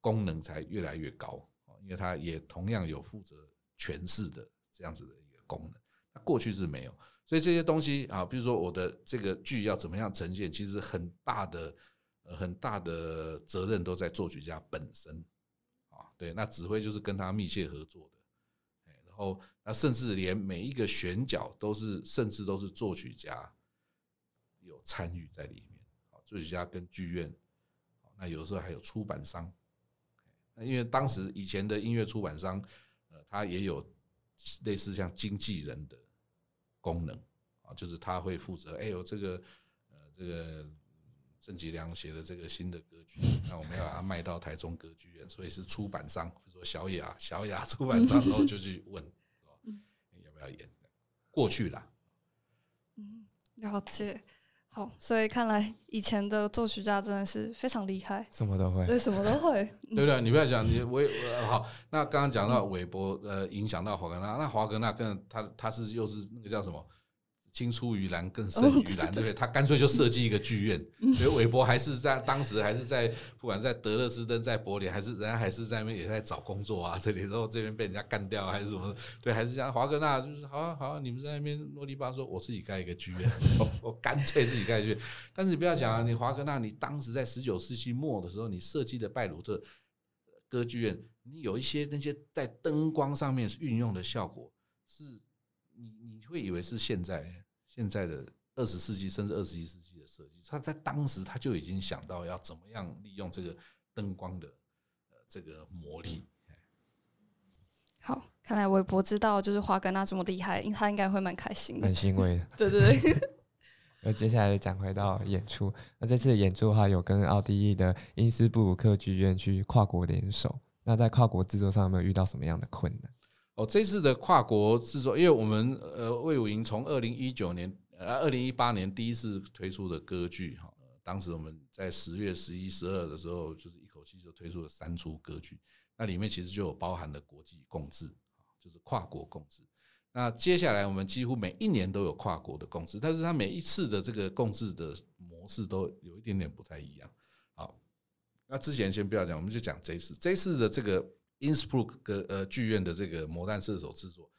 功能才越来越高因为他也同样有负责诠释的这样子的一个功能，那过去是没有。所以这些东西啊，比如说我的这个剧要怎么样呈现，其实很大的、很大的责任都在作曲家本身啊。对，那指挥就是跟他密切合作的，然后那甚至连每一个选角都是，甚至都是作曲家有参与在里面。作曲家跟剧院，那有时候还有出版商，那因为当时以前的音乐出版商，呃，他也有类似像经纪人的。功能啊，就是他会负责。哎呦，这个呃，这个郑吉良写的这个新的歌剧，那我们要把它卖到台中歌剧院，所以是出版商，比如说小雅、小雅出版商，然后就去问，要不要演？过去了。嗯，了解。好，所以看来以前的作曲家真的是非常厉害，什么都会，对，什么都会。对不对？你不要讲你我好。那刚刚讲到韦伯，呃，影响到华格纳，那华格纳跟他他是又是那个叫什么？青出于蓝更胜于蓝，对不对？他干脆就设计一个剧院，所以韦伯还是在当时还是在不管在德勒斯登、在柏林，还是人家还是在那边也在找工作啊。这里之后这边被人家干掉还是什么？对，还是这样。华格纳就是好啊好啊，你们在那边啰里吧嗦，我自己盖一个剧院，我干脆自己盖剧院。但是你不要讲啊，你华格纳，你当时在十九世纪末的时候，你设计的拜鲁特歌剧院，你有一些那些在灯光上面运用的效果，是你你会以为是现在。现在的二十世纪甚至二十一世纪的设计，他在当时他就已经想到要怎么样利用这个灯光的呃这个魔力。好，看来韦伯知道就是华格纳这么厉害，他应该会蛮开心的，很欣慰。对对对。那接下来讲回到演出，那这次的演出的话，有跟奥地利的因斯布鲁克剧院去跨国联手。那在跨国制作上有没有遇到什么样的困难？哦，这次的跨国制作，因为我们呃魏武营从二零一九年呃二零一八年第一次推出的歌剧哈，当时我们在十月十一、十二的时候，就是一口气就推出了三出歌剧，那里面其实就有包含了国际共治就是跨国共治。那接下来我们几乎每一年都有跨国的共治，但是它每一次的这个共治的模式都有一点点不太一样。好，那之前先不要讲，我们就讲这次这次的这个。Innsbruck 的呃剧院的这个魔弹射手制作，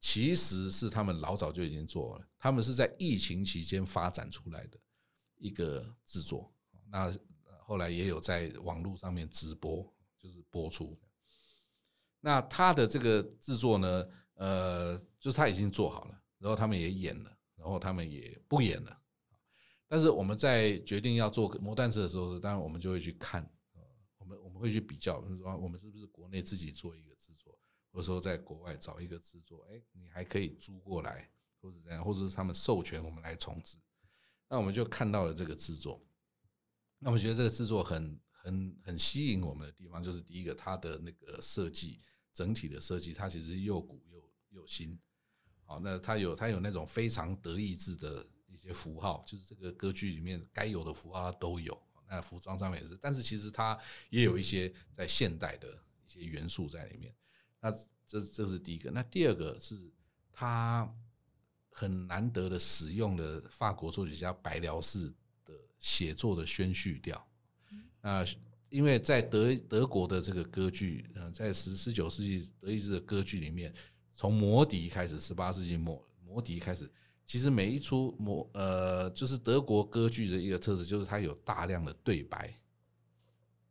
其实是他们老早就已经做了，他们是在疫情期间发展出来的一个制作。那后来也有在网络上面直播，就是播出。那他的这个制作呢，呃，就是他已经做好了，然后他们也演了，然后他们也不演了。但是我们在决定要做魔弹射的时候，当然我们就会去看。会去比较，就是说我们是不是国内自己做一个制作，或者说在国外找一个制作，哎，你还可以租过来，或者怎样，或者是他们授权我们来重置。那我们就看到了这个制作，那我觉得这个制作很很很吸引我们的地方，就是第一个，它的那个设计，整体的设计，它其实又古又又新。好，那它有它有那种非常德意志的一些符号，就是这个歌剧里面该有的符号它都有。那服装上面也是，但是其实它也有一些在现代的一些元素在里面。那这这是第一个。那第二个是它很难得的使用了法国作曲家白辽士的写作的宣叙调。那因为在德德国的这个歌剧，嗯，在十十九世纪德意志的歌剧里面，从魔笛开始，十八世纪末魔笛开始。其实每一出模呃，就是德国歌剧的一个特质，就是它有大量的对白，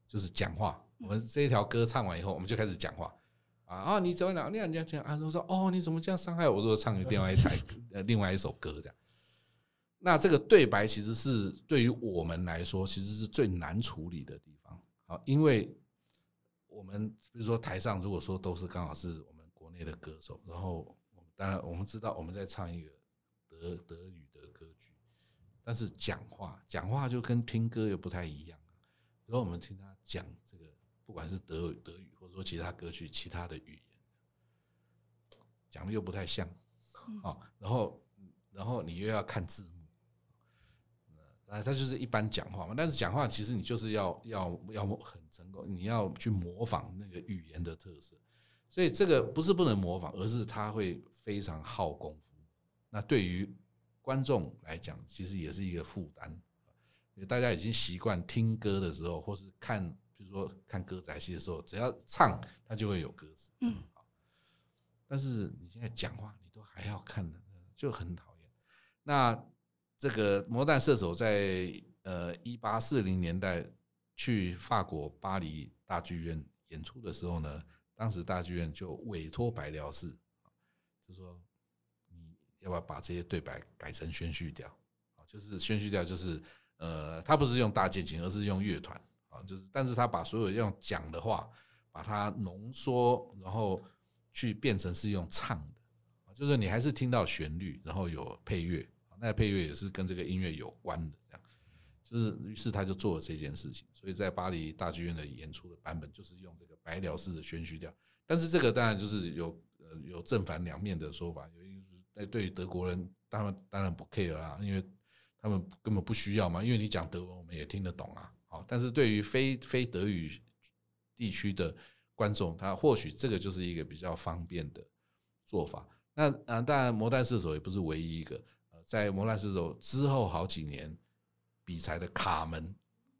就是讲话。我们这一条歌唱完以后，我们就开始讲话啊啊！你怎么样？你样这样这样啊？说说哦，你怎么这样伤害我？说唱另外一台呃另外一首歌这样。那这个对白其实是对于我们来说，其实是最难处理的地方啊，因为我们比如说台上如果说都是刚好是我们国内的歌手，然后当然我们知道我们在唱一个。德德语的歌剧，但是讲话讲话就跟听歌又不太一样。然后我们听他讲这个，不管是德德语或者说其他歌曲、其他的语言，讲的又不太像。好，然后然后你又要看字幕，啊，他就是一般讲话嘛。但是讲话其实你就是要要要很成功，你要去模仿那个语言的特色。所以这个不是不能模仿，而是他会非常耗功夫。那对于观众来讲，其实也是一个负担，因为大家已经习惯听歌的时候，或是看，比如说看歌仔戏的时候，只要唱，它就会有歌词。嗯。但是你现在讲话，你都还要看的，就很讨厌。那这个《魔弹射手》在呃一八四零年代去法国巴黎大剧院演出的时候呢，当时大剧院就委托白辽士，就说。要不要把这些对白改成宣叙调啊？就是宣叙调，就是呃，他不是用大键琴，而是用乐团啊。就是，但是他把所有用讲的话，把它浓缩，然后去变成是用唱的啊。就是你还是听到旋律，然后有配乐那配乐也是跟这个音乐有关的。这样，就是于是他就做了这件事情。所以在巴黎大剧院的演出的版本，就是用这个白辽式的宣叙调。但是这个当然就是有呃有正反两面的说法，有一。那对于德国人，当然当然不 care 啊，因为他们根本不需要嘛，因为你讲德文，我们也听得懂啊。好，但是对于非非德语地区的观众，他或许这个就是一个比较方便的做法。那啊，当然《魔弹射手》也不是唯一一个。呃，在《魔弹射手》之后好几年，比才的《卡门》，《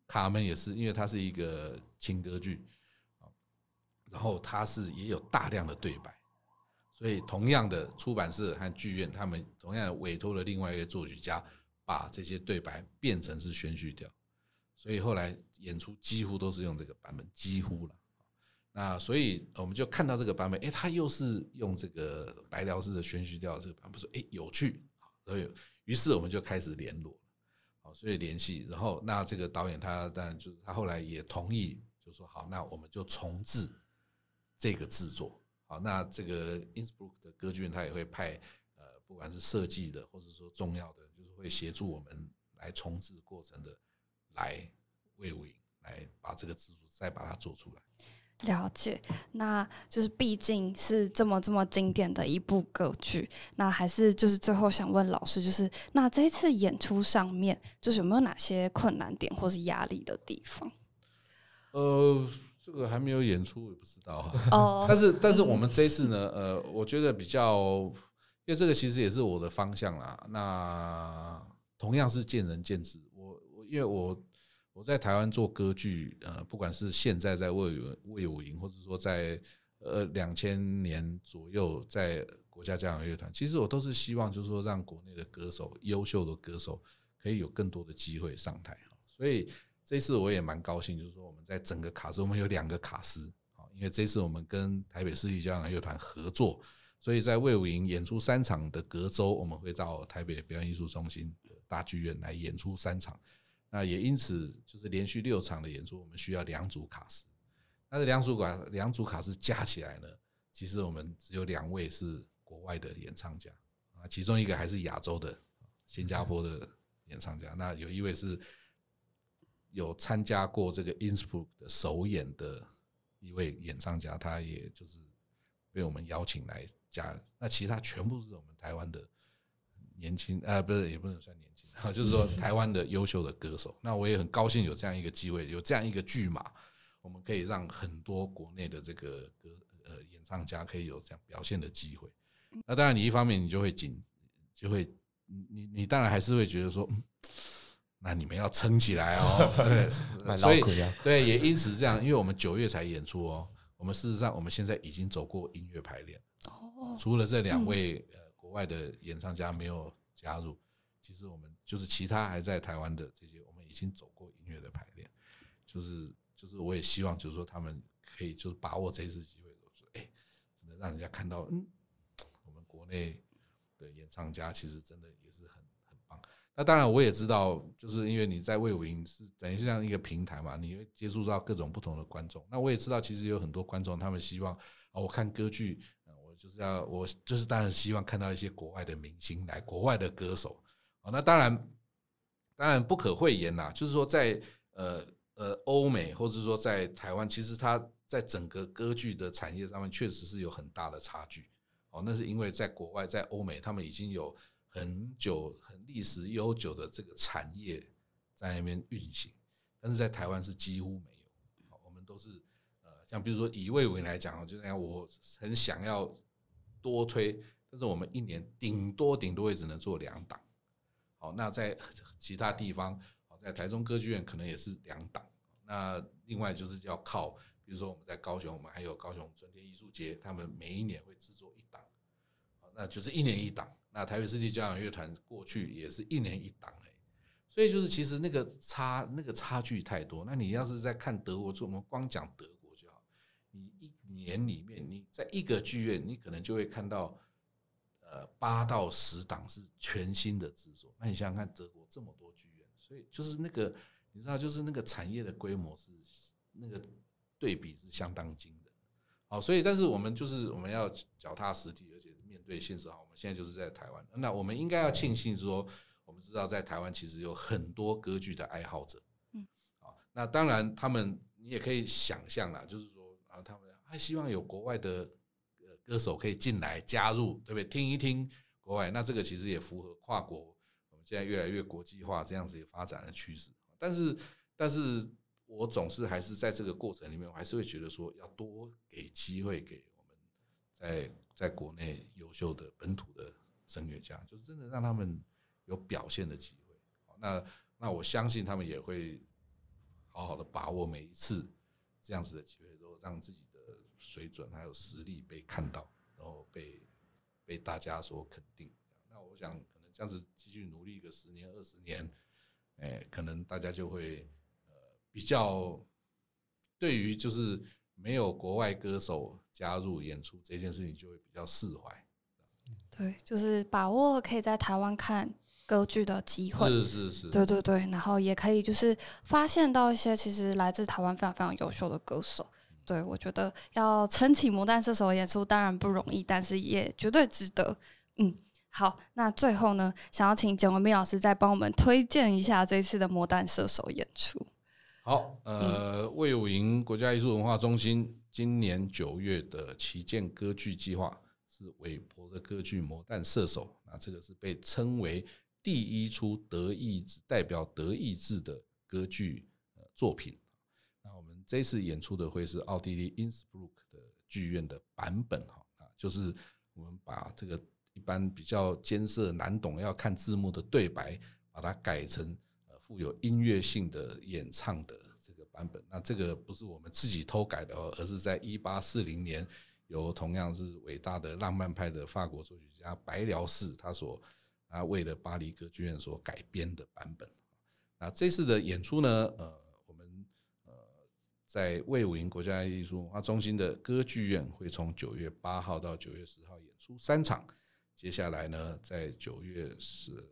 卡门》也是因为它是一个轻歌剧然后它是也有大量的对白。所以，同样的出版社和剧院，他们同样委托了另外一个作曲家，把这些对白变成是宣叙调。所以后来演出几乎都是用这个版本，几乎了。那所以我们就看到这个版本，哎，他又是用这个白辽士的宣叙调这个版本，说哎有趣，所以于是我们就开始联络，好，所以联系，然后那这个导演他当然就是他后来也同意，就说好，那我们就重置这个制作。好，那这个 Innsbruck 的歌剧院他也会派呃，不管是设计的，或者说重要的，就是会协助我们来重置过程的，来为我来把这个制作再把它做出来。了解，那就是毕竟是这么这么经典的一部歌剧，那还是就是最后想问老师，就是那这次演出上面，就是有没有哪些困难点或是压力的地方？呃，这个还没有演出，我也不知道。哦，但是但是我们这次呢，呃，我觉得比较，因为这个其实也是我的方向啦。那同样是见仁见智，我我因为我。我在台湾做歌剧，呃，不管是现在在魏武魏武营，或者说在呃两千年左右在国家交响乐团，其实我都是希望，就是说让国内的歌手，优秀的歌手可以有更多的机会上台。所以这次我也蛮高兴，就是说我们在整个卡司，我们有两个卡司，啊，因为这次我们跟台北市立交响乐团合作，所以在魏武营演出三场的隔周，我们会到台北表演艺术中心的大剧院来演出三场。那也因此，就是连续六场的演出，我们需要两组卡司。那这两组卡两组卡司加起来呢，其实我们只有两位是国外的演唱家啊，其中一个还是亚洲的新加坡的演唱家。那有一位是有参加过这个 Innsbruck 的首演的一位演唱家，他也就是被我们邀请来加。那其他全部是我们台湾的年轻，呃，不是，也不能算年。啊，就是说台湾的优秀的歌手，那我也很高兴有这样一个机会，有这样一个剧码，我们可以让很多国内的这个歌呃演唱家可以有这样表现的机会。那当然，你一方面你就会紧，就会你你当然还是会觉得说，那你们要撑起来哦。对，所以对也因此这样，因为我们九月才演出哦，我们事实上我们现在已经走过音乐排练哦，除了这两位呃国外的演唱家没有加入。其实我们就是其他还在台湾的这些，我们已经走过音乐的排练，就是就是我也希望就是说他们可以就是把握这次机会，说哎，真的让人家看到，嗯，我们国内的演唱家其实真的也是很。那当然我也知道，就是因为你在魏武营是等于像一个平台嘛，你会接触到各种不同的观众。那我也知道，其实有很多观众他们希望啊，我看歌剧，我就是要我就是当然希望看到一些国外的明星来，国外的歌手。那当然，当然不可讳言啦。就是说，在呃呃欧美，或者说在台湾，其实它在整个歌剧的产业上面，确实是有很大的差距。哦，那是因为在国外，在欧美，他们已经有很久、很历史悠久的这个产业在那边运行，但是在台湾是几乎没有。我们都是呃，像比如说以魏伟来讲，就那样，我很想要多推，但是我们一年顶多顶多也只能做两档。好，那在其他地方，好，在台中歌剧院可能也是两档。那另外就是要靠，比如说我们在高雄，我们还有高雄春天艺术节，他们每一年会制作一档，那就是一年一档。那台北世纪交响乐团过去也是一年一档哎，所以就是其实那个差那个差距太多。那你要是在看德国，做我们光讲德国就好，你一年里面你在一个剧院，你可能就会看到。呃，八到十档是全新的制作，那你想想看，德国这么多剧院，所以就是那个你知道，就是那个产业的规模是那个对比是相当惊人。好，所以但是我们就是我们要脚踏实地，而且对现实。好，我们现在就是在台湾，那我们应该要庆幸说，我们知道在台湾其实有很多歌剧的爱好者。嗯，好，那当然他们你也可以想象啦，就是说啊，他们还希望有国外的。歌手可以进来加入，对不对？听一听国外，那这个其实也符合跨国，我们现在越来越国际化这样子发展的趋势。但是，但是我总是还是在这个过程里面，我还是会觉得说，要多给机会给在在国内优秀的本土的声乐家，就是真的让他们有表现的机会。那那我相信他们也会好好的把握每一次这样子的机会，都让自己的。水准还有实力被看到，然后被被大家所肯定。那我想，可能这样子继续努力个十年二十年，哎，可能大家就会呃比较对于就是没有国外歌手加入演出这件事情，就会比较释怀。对，就是把握可以在台湾看歌剧的机会。是是是，对对对，然后也可以就是发现到一些其实来自台湾非常非常优秀的歌手。对我觉得要撑起魔弹射手演出当然不容易，但是也绝对值得。嗯，好，那最后呢，想要请简文斌老师再帮我们推荐一下这次的魔弹射手演出。好，呃，魏武营国家艺术文化中心今年九月的旗舰歌剧计划是韦伯的歌剧《魔弹射手》，那这个是被称为第一出德意志代表德意志的歌剧呃作品。那我们这次演出的会是奥地利 Innsbruck 的剧院的版本哈，啊，就是我们把这个一般比较艰涩难懂要看字幕的对白，把它改成。富有音乐性的演唱的这个版本，那这个不是我们自己偷改的哦，而是在一八四零年由同样是伟大的浪漫派的法国作曲家白辽士他所啊为了巴黎歌剧院所改编的版本。那这次的演出呢，呃，我们呃在魏武营国家艺术文化中心的歌剧院会从九月八号到九月十号演出三场，接下来呢，在九月十。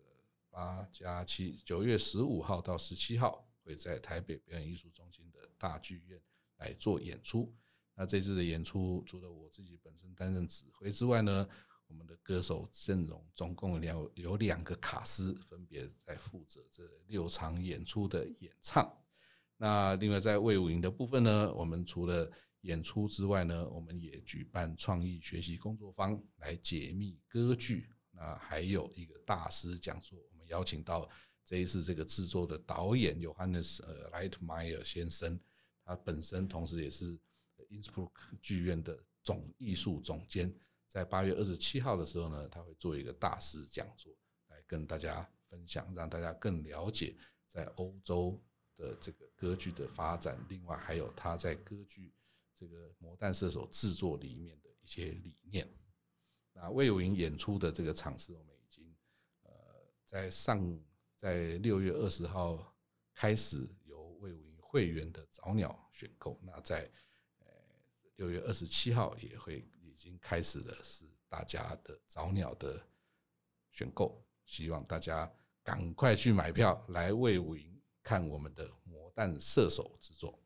八加七，九月十五号到十七号会在台北表演艺术中心的大剧院来做演出。那这次的演出，除了我自己本身担任指挥之外呢，我们的歌手阵容总共两有两个卡司，分别在负责这六场演出的演唱。那另外在魏武营的部分呢，我们除了演出之外呢，我们也举办创意学习工作坊来解密歌剧。那还有一个大师讲座。邀请到这一次这个制作的导演 Johannes 呃 Lightmeyer 先生，他本身同时也是 Innsbruck 剧院的总艺术总监，在八月二十七号的时候呢，他会做一个大师讲座，来跟大家分享，让大家更了解在欧洲的这个歌剧的发展。另外，还有他在歌剧这个魔弹射手制作里面的一些理念。那魏有营演出的这个场次，我们。在上在六月二十号开始由魏武营会员的早鸟选购，那在呃六月二十七号也会已经开始的是大家的早鸟的选购，希望大家赶快去买票来魏武营看我们的魔弹射手之作。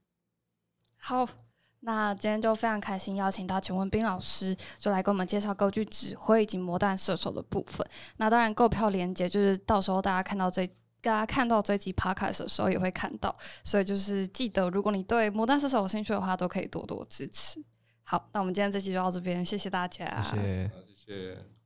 好。那今天就非常开心，邀请到钱文斌老师，就来给我们介绍歌剧指挥以及魔弹射手的部分。那当然，购票链接就是到时候大家看到这，大家看到这集 podcast 的时候也会看到，所以就是记得，如果你对魔弹射手有兴趣的话，都可以多多支持。好，那我们今天这集就到这边，谢谢大家，谢谢，谢谢。